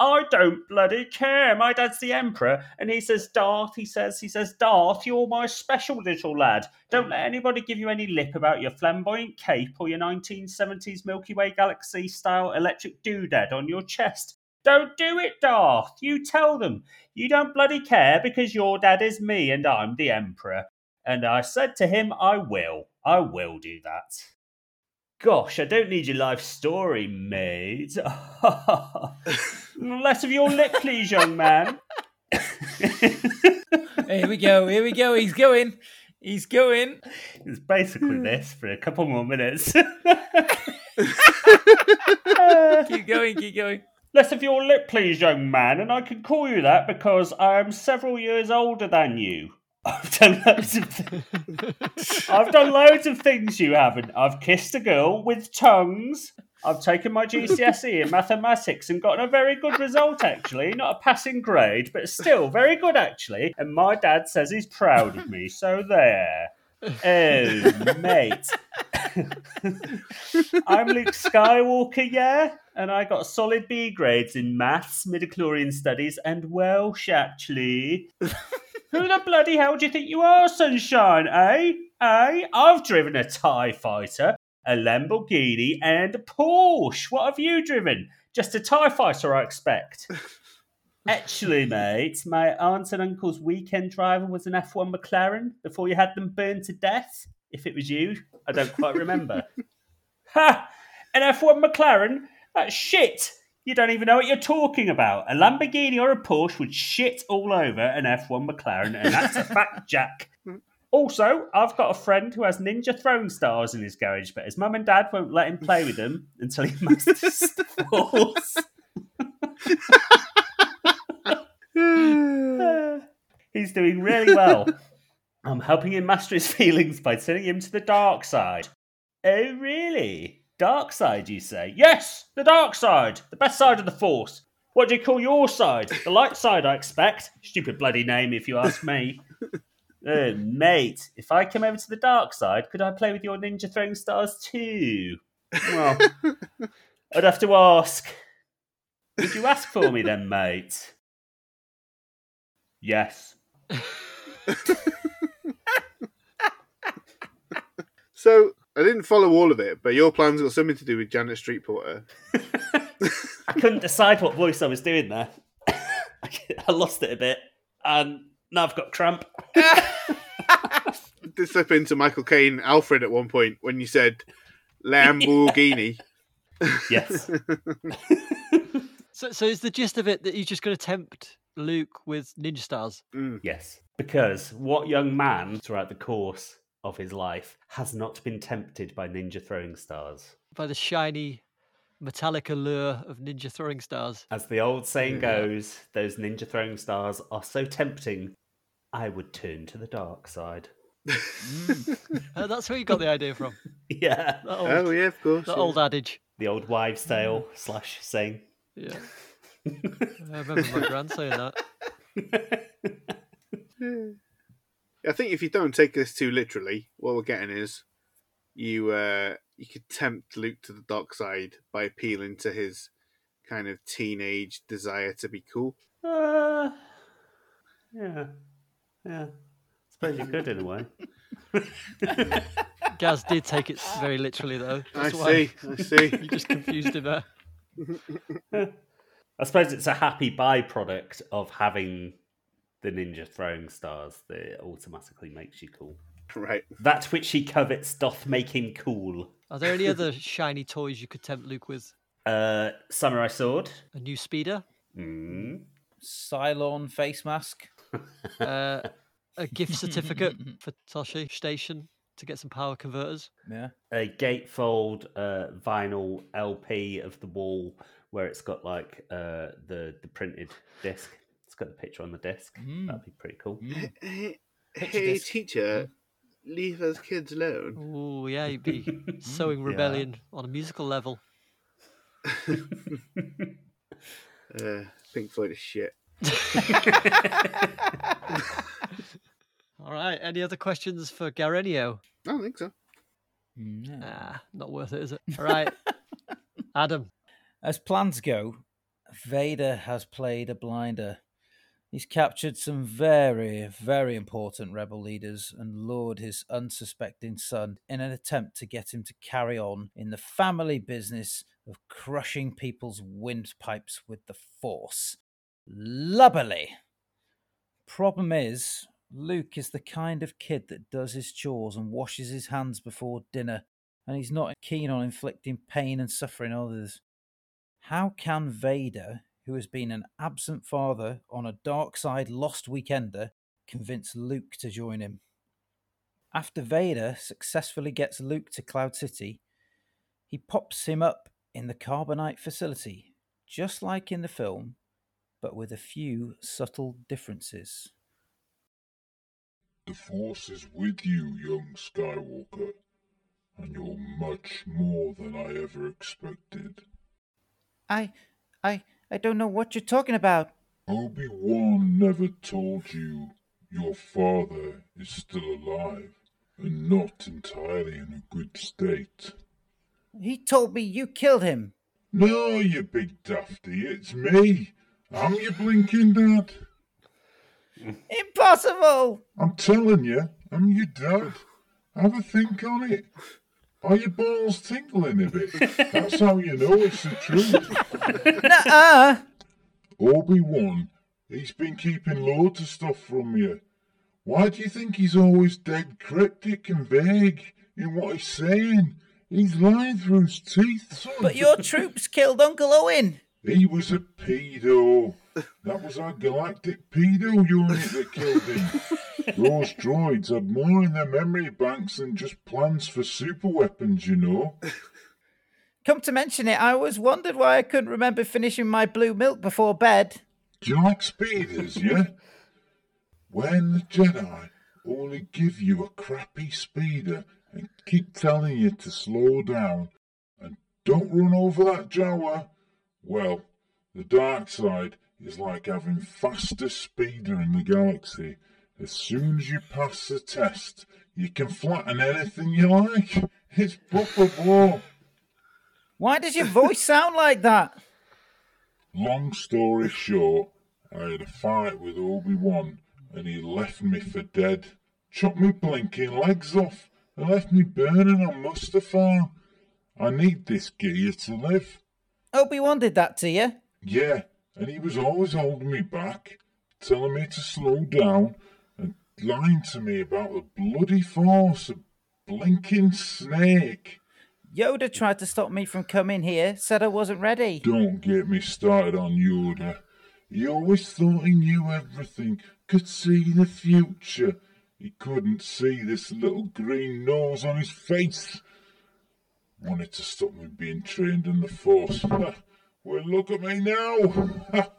[SPEAKER 7] I don't bloody care. My dad's the Emperor, and he says, Darth, he says, he says, Darth, you're my special little lad. Don't let anybody give you any lip about your flamboyant cape or your 1970s Milky Way galaxy style electric doodad on your chest. Don't do it, Darth. You tell them. You don't bloody care because your dad is me and I'm the Emperor. And I said to him, I will. I will do that. Gosh, I don't need your life story, mate. (laughs) Less of your lip, please, young man. (laughs)
[SPEAKER 6] Here we go. Here we go. He's going. He's going.
[SPEAKER 7] It's basically hmm. this for a couple more minutes. (laughs)
[SPEAKER 6] Keep going. Keep going.
[SPEAKER 7] Less of your lip, please, young man, and I can call you that because I am several years older than you. I've done loads of th- I've done loads of things you haven't. I've kissed a girl with tongues. I've taken my GCSE in mathematics and gotten a very good result actually. Not a passing grade, but still very good actually. And my dad says he's proud of me. So there. Oh, mate. I'm Luke Skywalker, yeah? And I got solid B grades in maths, midichlorian studies, and Welsh, actually. Who the bloody hell do you think you are, Sunshine, eh? Eh? I've driven a TIE fighter, a Lamborghini, and a Porsche. What have you driven? Just a TIE fighter, I expect. (laughs) Actually, mate, my aunt and uncle's weekend driver was an F1 McLaren before you had them burned to death. If it was you, I don't quite remember. (laughs) ha! An F1 McLaren? That's shit! You don't even know what you're talking about. A Lamborghini or a Porsche would shit all over an F1 McLaren, and that's a (laughs) fact, Jack. Also, I've got a friend who has ninja throwing stars in his garage, but his mum and dad won't let him play with them (laughs) until he masters (laughs) the force. (sighs) He's doing really well. I'm helping him master his feelings by sending him to the dark side. Oh, really? Dark side, you say? Yes, the dark side. The best side of the force. What do you call your side? The light side, I expect. Stupid bloody name, if you ask me. (laughs) oh, mate, if I come over to the dark side, could I play with your ninja throwing stars too? Well, (laughs) I'd have to ask. Would you ask for me then, mate? Yes. (laughs)
[SPEAKER 8] So I didn't follow all of it, but your plan's got something to do with Janet Street Porter. (laughs)
[SPEAKER 7] I couldn't decide what voice I was doing there. (laughs) I lost it a bit, and now I've got cramp.
[SPEAKER 8] Did slip into Michael Caine Alfred at one point when you said Lamborghini. (laughs)
[SPEAKER 7] Yes.
[SPEAKER 5] So, so is the gist of it that you're just going to tempt Luke with ninja stars?
[SPEAKER 8] Mm.
[SPEAKER 7] Yes. Because what young man throughout the course of his life has not been tempted by ninja throwing stars?
[SPEAKER 5] by the shiny metallic allure of ninja throwing stars.
[SPEAKER 7] As the old saying goes, those ninja throwing stars are so tempting, I would turn to the dark side. (laughs)
[SPEAKER 5] Uh, that's where you got the idea from. (laughs)
[SPEAKER 7] Yeah.
[SPEAKER 5] That old,
[SPEAKER 8] Oh yeah, of course.
[SPEAKER 5] that
[SPEAKER 8] yeah.
[SPEAKER 5] old adage.
[SPEAKER 7] The old wives' tale slash saying.
[SPEAKER 5] Yeah. (laughs) I remember my grand saying that.
[SPEAKER 8] I think if you don't take this too literally, what we're getting is you uh, you could tempt Luke to the dark side by appealing to his kind of teenage desire to be cool.
[SPEAKER 7] Uh, yeah. Yeah. suppose you could in a way. (laughs)
[SPEAKER 5] Gaz did take it very literally, though.
[SPEAKER 8] I
[SPEAKER 5] why
[SPEAKER 8] see, I see. (laughs)
[SPEAKER 5] You just confused him there. (laughs)
[SPEAKER 7] I suppose it's a happy byproduct of having the ninja throwing stars that automatically makes you cool.
[SPEAKER 8] Right.
[SPEAKER 7] That which he covets doth make him cool.
[SPEAKER 5] Are there any other (laughs) shiny toys you could tempt Luke with?
[SPEAKER 7] Uh, samurai sword.
[SPEAKER 5] A new speeder?
[SPEAKER 7] Mm.
[SPEAKER 6] Cylon face mask. (laughs)
[SPEAKER 5] Uh, a gift certificate (laughs) for Tosche Station to get some power converters?
[SPEAKER 6] Yeah.
[SPEAKER 7] A gatefold uh, vinyl LP of the wall where it's got like uh, the the printed disc. It's got the picture on the desk.
[SPEAKER 6] Mm.
[SPEAKER 7] That'd be pretty cool.
[SPEAKER 8] Hey, hey teacher, leave us kids alone.
[SPEAKER 5] Oh, yeah, you'd be (laughs) sowing rebellion on a musical level. (laughs)
[SPEAKER 8] Uh, Pink Floyd is shit. (laughs)
[SPEAKER 5] All right, any other questions for Garenio?
[SPEAKER 8] I don't think so.
[SPEAKER 6] Mm, yeah.
[SPEAKER 5] Ah, not worth it, is it? All right, Adam.
[SPEAKER 6] As plans go, Vader has played a blinder. He's captured some very, very important rebel leaders and lured his unsuspecting son in an attempt to get him to carry on in the family business of crushing people's windpipes with the Force. Lubbily. Problem is, Luke is the kind of kid that does his chores and washes his hands before dinner, and he's not keen on inflicting pain and suffering on others. How can Vader, who has been an absent father on a dark side lost weekender, convince Luke to join him? After Vader successfully gets Luke to Cloud City, he pops him up in the Carbonite facility, just like in the film, but with a few subtle differences.
[SPEAKER 1] The Force is with you, young Skywalker, and you're much more than I ever expected.
[SPEAKER 11] I, I, I don't know what you're talking about.
[SPEAKER 1] Obi Wan never told you your father is still alive and not entirely in a good state.
[SPEAKER 11] He told me you killed him.
[SPEAKER 1] No, you big dafty, it's me. I'm your blinking dad.
[SPEAKER 11] Impossible!
[SPEAKER 1] I'm telling you, I'm your dad. Have a think on it. Are your balls tingling a bit? That's how you know it's the truth.
[SPEAKER 11] Nuh-uh.
[SPEAKER 1] Obi Wan, he's been keeping loads of stuff from you. Why do you think he's always dead cryptic and vague in what he's saying? He's lying through his teeth, son.
[SPEAKER 11] But your troops killed Uncle Owen.
[SPEAKER 1] He was a pedo. That was our galactic pedo unit that killed him. Those droids had more in their memory banks than just plans for super weapons, you know.
[SPEAKER 11] Come to mention it, I always wondered why I couldn't remember finishing my blue milk before bed.
[SPEAKER 1] Do you like speeders, yeah? When the Jedi only give you a crappy speeder and keep telling you to slow down and don't run over that Jawa, well, the dark side is like having fastest speeder in the galaxy. As soon as you pass the test, you can flatten anything you like. (laughs) It's proper war.
[SPEAKER 11] Why does your voice (laughs) sound like that?
[SPEAKER 1] Long story short, I had a fight with Obi-Wan and he left me for dead. Chopped me blinking legs off and left me burning on Mustafar. I need this gear to live.
[SPEAKER 11] Obi-Wan did that to you?
[SPEAKER 1] Yeah, and he was always holding me back, telling me to slow down and lying to me about the bloody force, a blinking snake.
[SPEAKER 11] Yoda tried to stop me from coming here, said I wasn't ready.
[SPEAKER 1] Don't get me started on Yoda. He always thought he knew everything, could see the future. He couldn't see this little green nose on his face. Wanted to stop me being trained in the Force. well, look at me now. (laughs)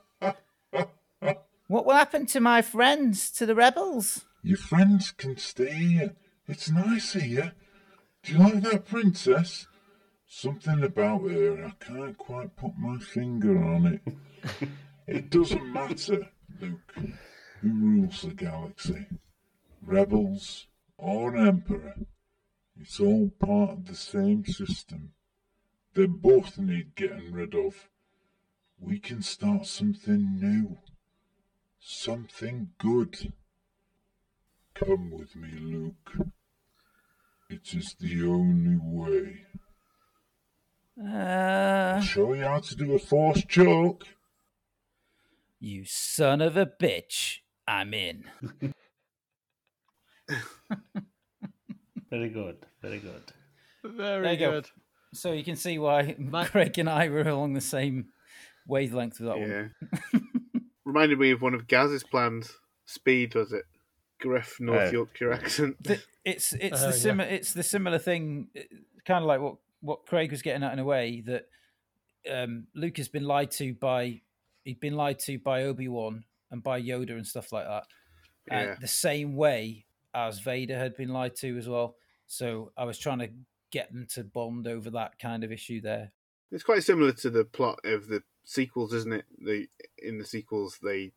[SPEAKER 11] What will happen to my friends, to the rebels?
[SPEAKER 1] Your friends can stay here. It's nice here. Do you like that princess? Something about her, I can't quite put my finger on it. (laughs) it doesn't matter, Luke, who rules the galaxy. Rebels or Emperor. It's all part of the same system. They both need getting rid of. We can start something new. Something good. Come with me, Luke. It is the only way.
[SPEAKER 11] Uh,
[SPEAKER 1] I'll show you how to do a force choke.
[SPEAKER 11] you son of a bitch. I'm in. (laughs)
[SPEAKER 7] Very good. Very good.
[SPEAKER 5] Very
[SPEAKER 6] There you go.
[SPEAKER 5] good.
[SPEAKER 6] So you can see why (laughs)
[SPEAKER 5] My-
[SPEAKER 6] Craig and I were along the same wavelength with that one. (laughs)
[SPEAKER 8] Reminded me of one of Gaz's plans. Speed, was it? Gruff North
[SPEAKER 7] Uh,
[SPEAKER 8] Yorkshire accent.
[SPEAKER 6] The- it's it's
[SPEAKER 5] Oh,
[SPEAKER 6] the
[SPEAKER 5] yeah.
[SPEAKER 6] similar it's the similar thing, kind of like what what Craig was getting at in a way that um, Luke has been lied to by he'd been lied to by Obi Wan and by Yoda and stuff like that, and
[SPEAKER 8] Yeah.
[SPEAKER 6] the same way as Vader had been lied to as well. So I was trying to get them to bond over that kind of issue there.
[SPEAKER 8] It's quite similar to the plot of the sequels, isn't it? The in the sequels, they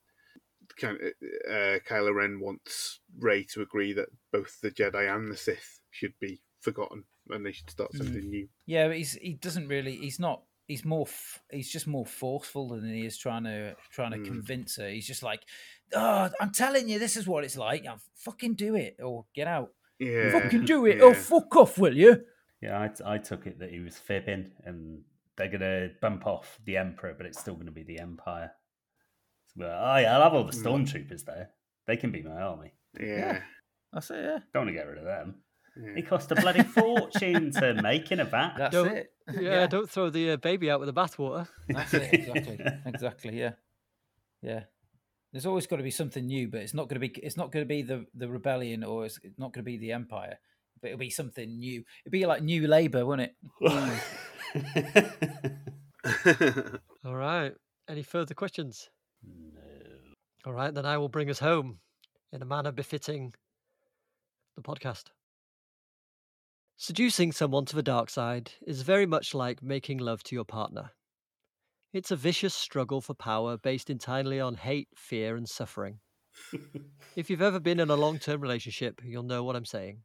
[SPEAKER 8] kind of uh, Kylo Ren wants Rey to agree that both the Jedi and the Sith should be forgotten, and they should start something new.
[SPEAKER 6] Yeah, but he's he doesn't really. He's not. He's more. f- He's just more forceful than he is trying to trying to
[SPEAKER 8] Mm.
[SPEAKER 6] convince her. He's just like, oh, I'm telling you, this is what it's like. Now, fucking do it or get out.
[SPEAKER 8] Yeah,
[SPEAKER 6] Fucking do it. (laughs) Oh,
[SPEAKER 8] yeah.
[SPEAKER 6] fuck off, will you?
[SPEAKER 7] Yeah, I, t- I took it that he was fibbing and they're going to bump off the Emperor, but it's still going to be the Empire. So, like, oh, yeah, I'll have all the stormtroopers there. They can be my army.
[SPEAKER 8] yeah.
[SPEAKER 6] That's it. Yeah,
[SPEAKER 7] Don't want to get rid of them.
[SPEAKER 8] yeah.
[SPEAKER 7] It cost a bloody fortune to (laughs) make in a vat.
[SPEAKER 6] that's
[SPEAKER 5] Don't-
[SPEAKER 6] it. (laughs)
[SPEAKER 5] Yeah, don't throw the uh, baby out with the bathwater.
[SPEAKER 6] That's it. Exactly. exactly. Yeah. Yeah. There's always got to be something new, but it's not going to be. It's not going to be the the rebellion, or it's not going to be the empire. But it'll be something new. It'd be like New Labour, wouldn't it? (laughs)
[SPEAKER 5] All right. Any further questions? No. All right, then I will bring us home in a manner befitting the podcast. Seducing someone to the dark side is very much like making love to your partner. It's a vicious struggle for power based entirely on hate, fear, and suffering. (laughs) if you've ever been in a long term relationship, you'll know what I'm saying.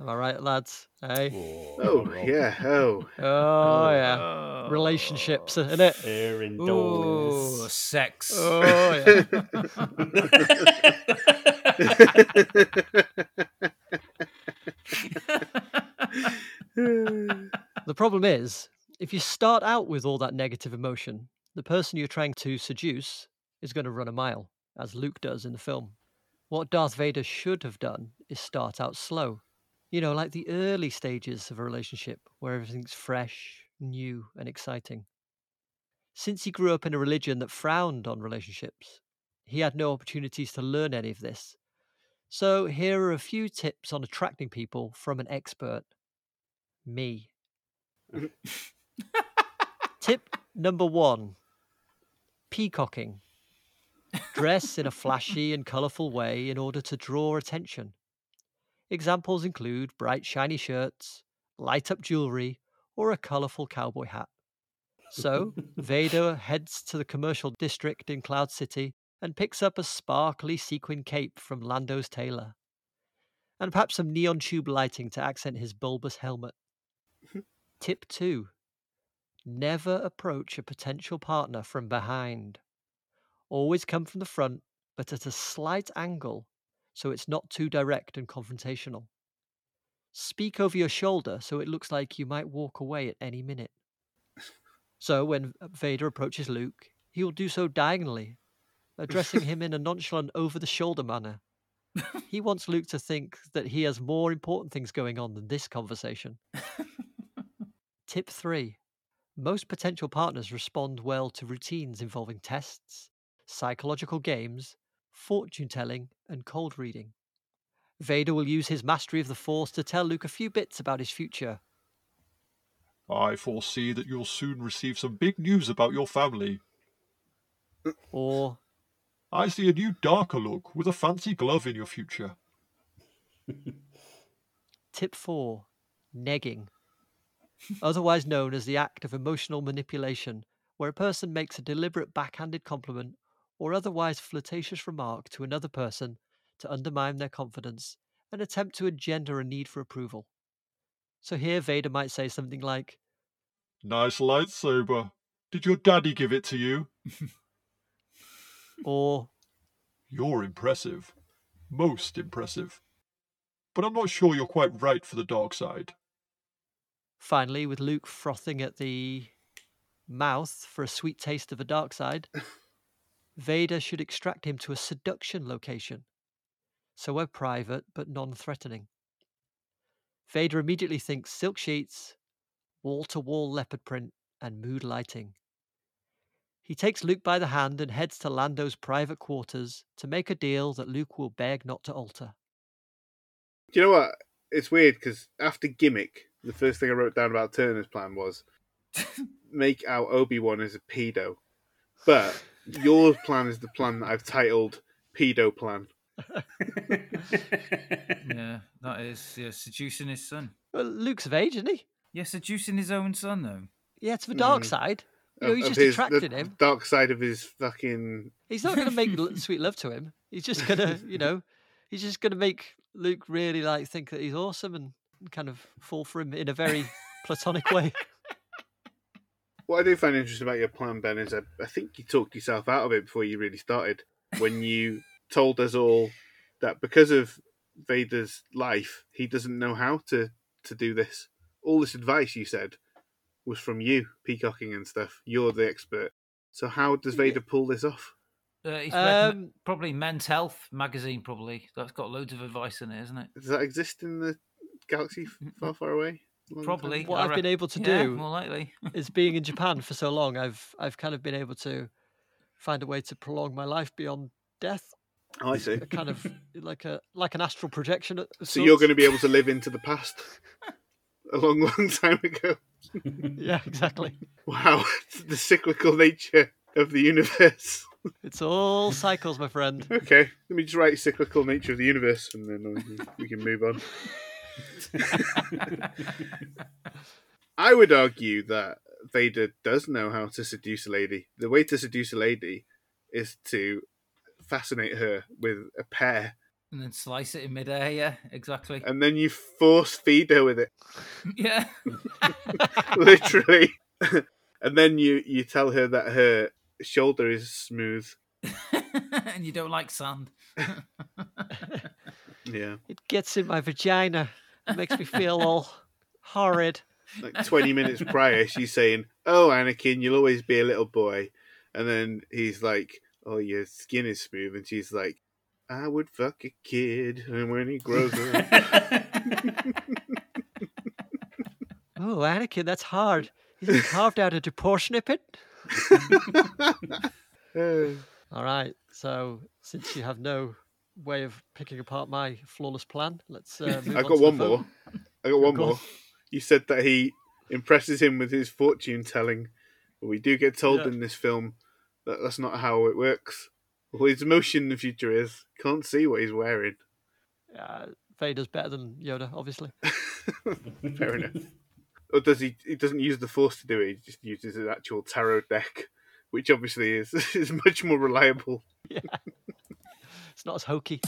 [SPEAKER 5] Am I right, lads? Hey?
[SPEAKER 8] Oh, yeah. Oh.
[SPEAKER 5] Oh, yeah. Relationships, isn't it?
[SPEAKER 7] Here
[SPEAKER 6] Ooh, sex.
[SPEAKER 5] Oh, yeah. (laughs) (laughs) The problem is, if you start out with all that negative emotion, the person you're trying to seduce is going to run a mile, as Luke does in the film. What Darth Vader should have done is start out slow. You know, like the early stages of a relationship where everything's fresh, new, and exciting. Since he grew up in a religion that frowned on relationships, he had no opportunities to learn any of this. So, here are a few tips on attracting people from an expert me. (laughs) (laughs) (laughs) Tip number one peacocking. Dress in a flashy and colourful way in order to draw attention. Examples include bright, shiny shirts, light up jewellery, or a colourful cowboy hat. So, Vader heads to the commercial district in Cloud City and picks up a sparkly sequin cape from Lando's tailor, and perhaps some neon tube lighting to accent his bulbous helmet. Tip 2 Never approach a potential partner from behind. Always come from the front, but at a slight angle so it's not too direct and confrontational. Speak over your shoulder so it looks like you might walk away at any minute. So when uh, Vader approaches Luke, he will do so diagonally, addressing him in a nonchalant, over the shoulder manner. He wants Luke to think that he has more important things going on than this conversation. (laughs) Tip 3 Most potential partners respond well to routines involving tests, psychological games, fortune telling, and cold reading. Vader will use his mastery of the Force to tell Luke a few bits about his future.
[SPEAKER 12] I foresee that you'll soon receive some big news about your family.
[SPEAKER 5] Or,
[SPEAKER 12] I see a new darker look with a fancy glove in your future.
[SPEAKER 5] Tip 4 Negging. Otherwise known as the act of emotional manipulation, where a person makes a deliberate backhanded compliment or otherwise flirtatious remark to another person to undermine their confidence and attempt to engender a need for approval. So here Vader might say something like,
[SPEAKER 12] Nice lightsaber. Did your daddy give it to you? (laughs)
[SPEAKER 5] or
[SPEAKER 12] You're impressive. Most impressive. But I'm not sure you're quite right for the dark side.
[SPEAKER 5] Finally, with Luke frothing at the mouth for a sweet taste of the dark side, (laughs) Vader should extract him to a seduction location, somewhere private but non threatening. Vader immediately thinks silk sheets, wall to wall leopard print, and mood lighting. He takes Luke by the hand and heads to Lando's private quarters to make a deal that Luke will beg not to alter.
[SPEAKER 8] Do you know what? It's weird because after gimmick, the first thing I wrote down about Turner's plan was (laughs) make out Obi Wan as a pedo. But your plan is the plan that I've titled Pedo Plan. (laughs)
[SPEAKER 6] yeah, that is yeah, seducing his son.
[SPEAKER 5] Well, Luke's of age, isn't he?
[SPEAKER 6] Yeah, seducing his own son though.
[SPEAKER 5] Yeah, to the dark
[SPEAKER 8] Mm.
[SPEAKER 5] side. You know, he's just
[SPEAKER 8] his-
[SPEAKER 5] attracting
[SPEAKER 8] the
[SPEAKER 5] him.
[SPEAKER 8] Dark side of his fucking.
[SPEAKER 5] He's not going to make (laughs) sweet love to him. He's just going to, you know, he's just going to make Luke really like think that he's awesome and kind of fall for him in a very platonic way. (laughs)
[SPEAKER 8] What I do find interesting about your plan, Ben, is I, I think you talked yourself out of it before you really started when you told us all that because of Vader's life, he doesn't know how to, to do this. All this advice you said was from you, peacocking and stuff. You're the expert. So how does Vader pull this off?
[SPEAKER 6] Uh, he's read
[SPEAKER 5] Um,
[SPEAKER 6] probably Men's Health magazine. Probably that's got loads of advice in it, isn't it?
[SPEAKER 8] Does that exist in the galaxy mm-hmm. far, far away? Long time
[SPEAKER 6] Probably.
[SPEAKER 5] What
[SPEAKER 6] I
[SPEAKER 5] I've been able to
[SPEAKER 6] yeah,
[SPEAKER 5] do
[SPEAKER 6] more likely. (laughs)
[SPEAKER 5] is being in Japan for so long, I've I've kind of been able to find a way to prolong my life beyond death.
[SPEAKER 8] Oh, I see.
[SPEAKER 5] A kind of like a like an astral projection. of
[SPEAKER 8] So you're going to be able to live into the past (laughs) a long, long time ago. (laughs)
[SPEAKER 5] Yeah, exactly.
[SPEAKER 8] Wow, the cyclical nature of the universe.
[SPEAKER 5] It's all cycles, my friend.
[SPEAKER 8] Okay, let me just write cyclical nature of the universe, and then we can move on. I would argue that Vader does know how to seduce a lady. The way to seduce a lady is to fascinate her with a pear,
[SPEAKER 6] And then slice it in midair. Yeah, exactly.
[SPEAKER 8] and then you force feed her with it, (laughs)
[SPEAKER 6] yeah. (laughs)
[SPEAKER 8] literally. (laughs) and then you you tell her that her shoulder is smooth.
[SPEAKER 6] and you don't like sand.
[SPEAKER 8] Yeah,
[SPEAKER 5] It gets in my vagina. It makes me feel all horrid. (laughs)
[SPEAKER 8] like twenty minutes prior, she's saying, "Oh, Anakin, you'll always be a little boy," and then he's like, "Oh, your skin is smooth," and she's like, "I would fuck a kid, and when he grows up." (laughs) (laughs)
[SPEAKER 5] Oh, Anakin, that's hard. Is it carved out into portionate it?
[SPEAKER 8] Uh,
[SPEAKER 5] All right. So, since you have no way of picking apart my flawless plan, let's. Uh, (laughs) move
[SPEAKER 8] I
[SPEAKER 5] on
[SPEAKER 8] got
[SPEAKER 5] to
[SPEAKER 8] one
[SPEAKER 5] vote.
[SPEAKER 8] more. I got one
[SPEAKER 5] Go on.
[SPEAKER 8] more. You said that he impresses him with his fortune telling, but we do get told
[SPEAKER 5] Yeah.
[SPEAKER 8] in this film that that's not how it works. Well, his emotion in the future is can't see what he's wearing.
[SPEAKER 5] Uh, Vader's better than Yoda, obviously. (laughs)
[SPEAKER 8] Fair (laughs) enough. Or does he? He doesn't use the force to do it. He just uses his actual tarot deck, which obviously is is much more reliable.
[SPEAKER 5] Yeah. It's not as hokey.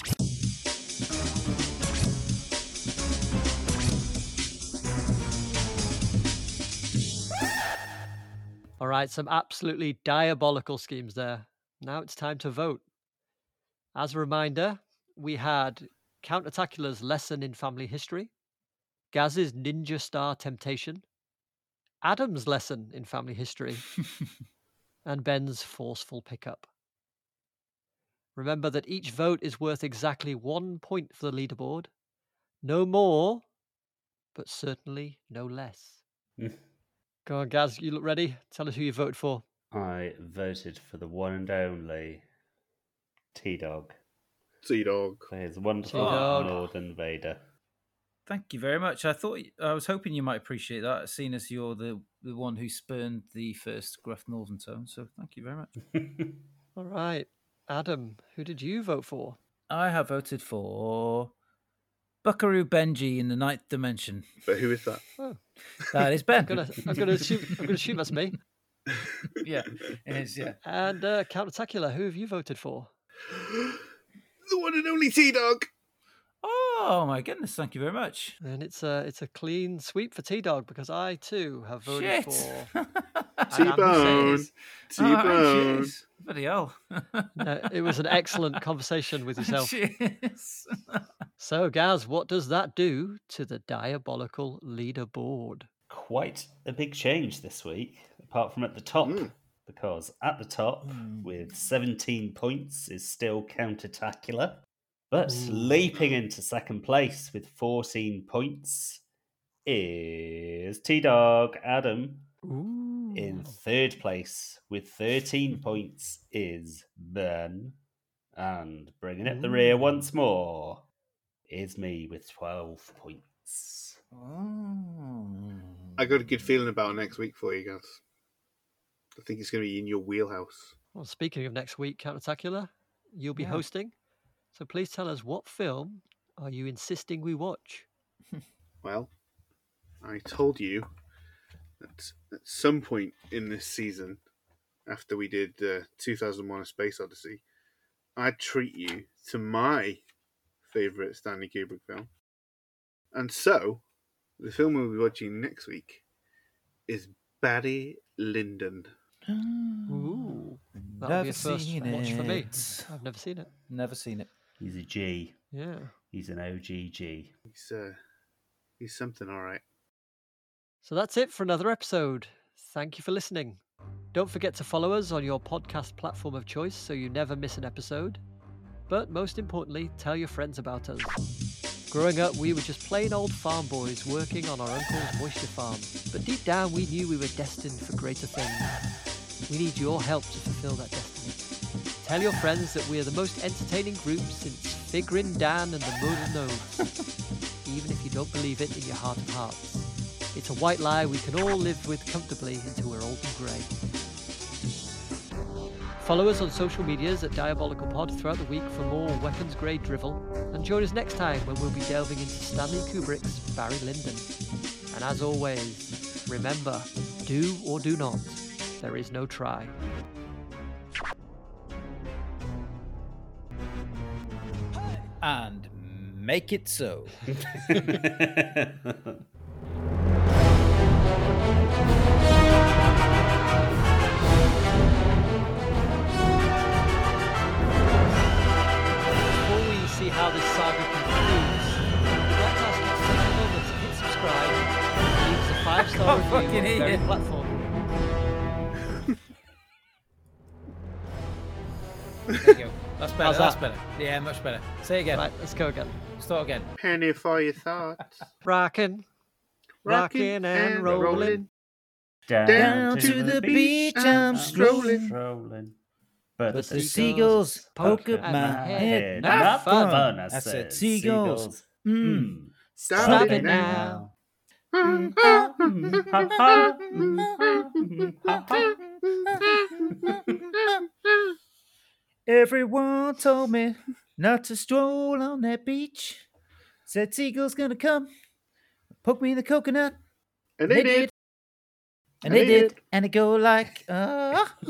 [SPEAKER 5] All right, some absolutely diabolical schemes there. Now it's time to vote. As a reminder, we had Counterattacula's lesson in family history, Gaz's ninja star temptation, Adam's lesson in family history, (laughs) and Ben's forceful pickup. Remember that each vote is worth exactly one point for the leaderboard. No more, but certainly no less. Mm. Go on, Gaz, you look ready? Tell us who you voted for.
[SPEAKER 7] I voted for the one and only T Dog.
[SPEAKER 8] Sea dog.
[SPEAKER 7] For his wonderful
[SPEAKER 5] T-Dog.
[SPEAKER 7] Northern Vader.
[SPEAKER 6] Thank you very much. I thought I was hoping you might appreciate that, seeing as you're the the one who spurned the first gruff northern tone. So thank you very much. (laughs)
[SPEAKER 5] All right. Adam, who did you vote for?
[SPEAKER 6] I have voted for Buckaroo Benji in the Ninth Dimension.
[SPEAKER 8] But who is that?
[SPEAKER 5] Oh,
[SPEAKER 6] That is Ben.
[SPEAKER 5] I'm gonna, I'm gonna assume, I'm gonna assume that's me. (laughs)
[SPEAKER 6] yeah, it is. Yeah.
[SPEAKER 5] And uh, Counterattacula, who have you voted for? (gasps)
[SPEAKER 8] The one and only T Dog.
[SPEAKER 6] Oh my goodness! Thank you very much.
[SPEAKER 5] And it's a, it's a clean sweep for T Dog because I too have voted
[SPEAKER 6] Shit.
[SPEAKER 5] for
[SPEAKER 8] T Bone.
[SPEAKER 5] Hussein.
[SPEAKER 8] T
[SPEAKER 6] Oh,
[SPEAKER 8] Bone.
[SPEAKER 6] Jeez. Bloody hell.
[SPEAKER 5] No, it was an excellent conversation with (laughs) yourself.
[SPEAKER 6] Cheers.
[SPEAKER 5] So, Gaz, what does that do to the diabolical leaderboard?
[SPEAKER 7] Quite a big change this week, apart from at the top.
[SPEAKER 8] Mm.
[SPEAKER 7] Because at the top, with 17 points, is still Countertacular. But leaping into second place with 14 points is T Dog Adam.
[SPEAKER 5] Ooh.
[SPEAKER 7] In hmm. third place with 13 points is Ben. And bringing up the rear hmm. once more is me with 12 points. Oh.
[SPEAKER 8] I got a good feeling about next week for you guys. I think it's going to be in your wheelhouse.
[SPEAKER 5] Well, speaking of next week, Counterattacula, you'll be
[SPEAKER 6] Yeah.
[SPEAKER 5] hosting. So please tell us what film are you insisting we watch? (laughs)
[SPEAKER 8] Well, I told you that at some point in this season, after we did uh, 2001 A Space Odyssey, I'd treat you to my favourite Stanley Kubrick film. And so, the film we'll be watching next week is Barry Lyndon.
[SPEAKER 5] Ooh, that'll be
[SPEAKER 6] Never
[SPEAKER 5] a first
[SPEAKER 6] seen
[SPEAKER 5] watch for me.
[SPEAKER 6] it.
[SPEAKER 5] I've never seen it.
[SPEAKER 6] Never seen it.
[SPEAKER 7] He's a G.
[SPEAKER 5] Yeah.
[SPEAKER 7] He's an OGG.
[SPEAKER 8] He's, uh, he's something alright.
[SPEAKER 5] So that's it for another episode. Thank you for listening. Don't forget to follow us on your podcast platform of choice so you never miss an episode. But most importantly, tell your friends about us. Growing up, we were just plain old farm boys working on our uncle's moisture farm, but deep down we knew we were destined for greater things. We need your help to fulfill that destiny. Tell your friends that we are the most entertaining group since Figrin D'an and the Modal Nodes, (laughs) even if you don't believe it in your heart of hearts. It's a white lie we can all live with comfortably until we're old and grey. Follow us on social medias at Diabolical Pod throughout the week for more weapons grade drivel, and join us next time when we'll be delving into Stanley Kubrick's Barry Lyndon. And as always, remember do or do not, there is no try.
[SPEAKER 6] And make it so. (laughs) (laughs)
[SPEAKER 5] how this saga concludes, we'd like to ask you to take a moment to hit subscribe and leave us a five star (laughs)
[SPEAKER 6] oh,
[SPEAKER 5] review on
[SPEAKER 6] fucking
[SPEAKER 5] the
[SPEAKER 6] hear
[SPEAKER 5] very
[SPEAKER 6] you.
[SPEAKER 5] platform.
[SPEAKER 13] There you go. That's better.
[SPEAKER 5] How's
[SPEAKER 13] That's
[SPEAKER 5] that?
[SPEAKER 13] better. Yeah, much better. Say again.
[SPEAKER 5] Right, let's go again.
[SPEAKER 13] Start again.
[SPEAKER 8] Penny for your thoughts. (laughs)
[SPEAKER 5] Rockin', rockin' and rolling.
[SPEAKER 6] Down to the beach I'm strolling.
[SPEAKER 7] strolling. But,
[SPEAKER 6] But
[SPEAKER 7] the
[SPEAKER 6] the
[SPEAKER 7] seagulls
[SPEAKER 6] seagulls poke at
[SPEAKER 7] at
[SPEAKER 6] my head.
[SPEAKER 7] Not
[SPEAKER 6] Not
[SPEAKER 7] fun.
[SPEAKER 6] fun.
[SPEAKER 7] I
[SPEAKER 6] I
[SPEAKER 7] said
[SPEAKER 6] said seagulls.
[SPEAKER 7] Mm.
[SPEAKER 6] Mm.
[SPEAKER 8] Stop
[SPEAKER 6] Stop
[SPEAKER 8] it
[SPEAKER 6] it
[SPEAKER 8] now.
[SPEAKER 6] now. (laughs) Everyone told me not to stroll on that beach. Said seagulls gonna come, poke me in the coconut.
[SPEAKER 8] And they did.
[SPEAKER 6] And they did. And it go like, uh, (laughs)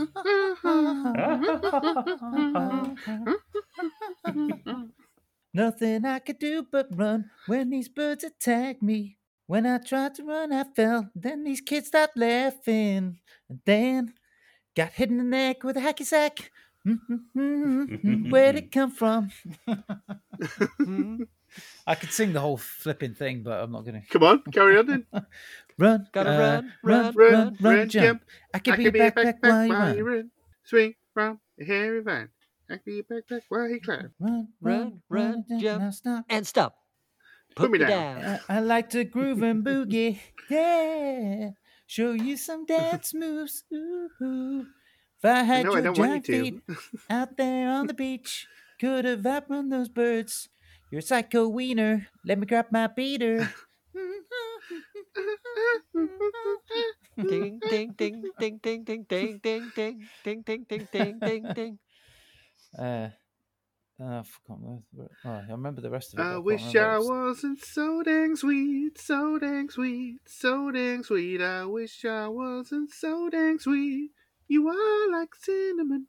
[SPEAKER 6] Nothing I could do but run when these birds attacked me. When I tried to run, I fell. Then these kids stopped laughing. And then got hit in the neck with a hacky sack. Where'd it come from? (laughs) (laughs) I could sing the whole flipping thing, but I'm not going to.
[SPEAKER 8] Come on, carry on then. (laughs)
[SPEAKER 6] Run,
[SPEAKER 5] Gotta
[SPEAKER 6] uh,
[SPEAKER 5] run,
[SPEAKER 6] run,
[SPEAKER 5] run,
[SPEAKER 6] run, run,
[SPEAKER 8] run,
[SPEAKER 6] jump.
[SPEAKER 8] jump.
[SPEAKER 6] I could be a backpack while you run.
[SPEAKER 8] run. Swing from a hairy vine. I could be a backpack while you climb.
[SPEAKER 6] Run,
[SPEAKER 5] Run, run, jump,
[SPEAKER 6] now stop.
[SPEAKER 5] and stop.
[SPEAKER 8] Put me down.
[SPEAKER 6] I, I like to groove and boogie, (laughs) yeah. Show you some dance moves, ooh. If I had
[SPEAKER 8] No, I
[SPEAKER 6] your
[SPEAKER 8] don't want
[SPEAKER 6] giant
[SPEAKER 8] you
[SPEAKER 6] feet (laughs) out there on the beach, could have outrun those birds. You're a psycho wiener. Let me grab my beater.
[SPEAKER 5] Ding, ding, ding, ding, ding, ding, ding, ding, ding, ding, ding, ding, ding, ding, ding.
[SPEAKER 6] Uh, uh, I forgot the- the- oh, I remember the rest of it. but
[SPEAKER 8] I wish I wasn't so dang sweet, so dang sweet, so dang sweet. I wish I wasn't so dang sweet. You are like cinnamon.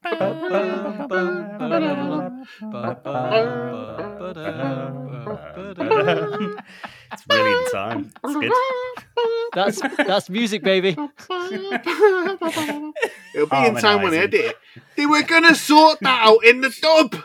[SPEAKER 7] It's really in time. It's good.
[SPEAKER 5] That's that's music, baby.
[SPEAKER 8] It'll be oh, in
[SPEAKER 7] Harmonise
[SPEAKER 8] time when I
[SPEAKER 7] it.
[SPEAKER 8] edit it. They were gonna sort that out in the dub.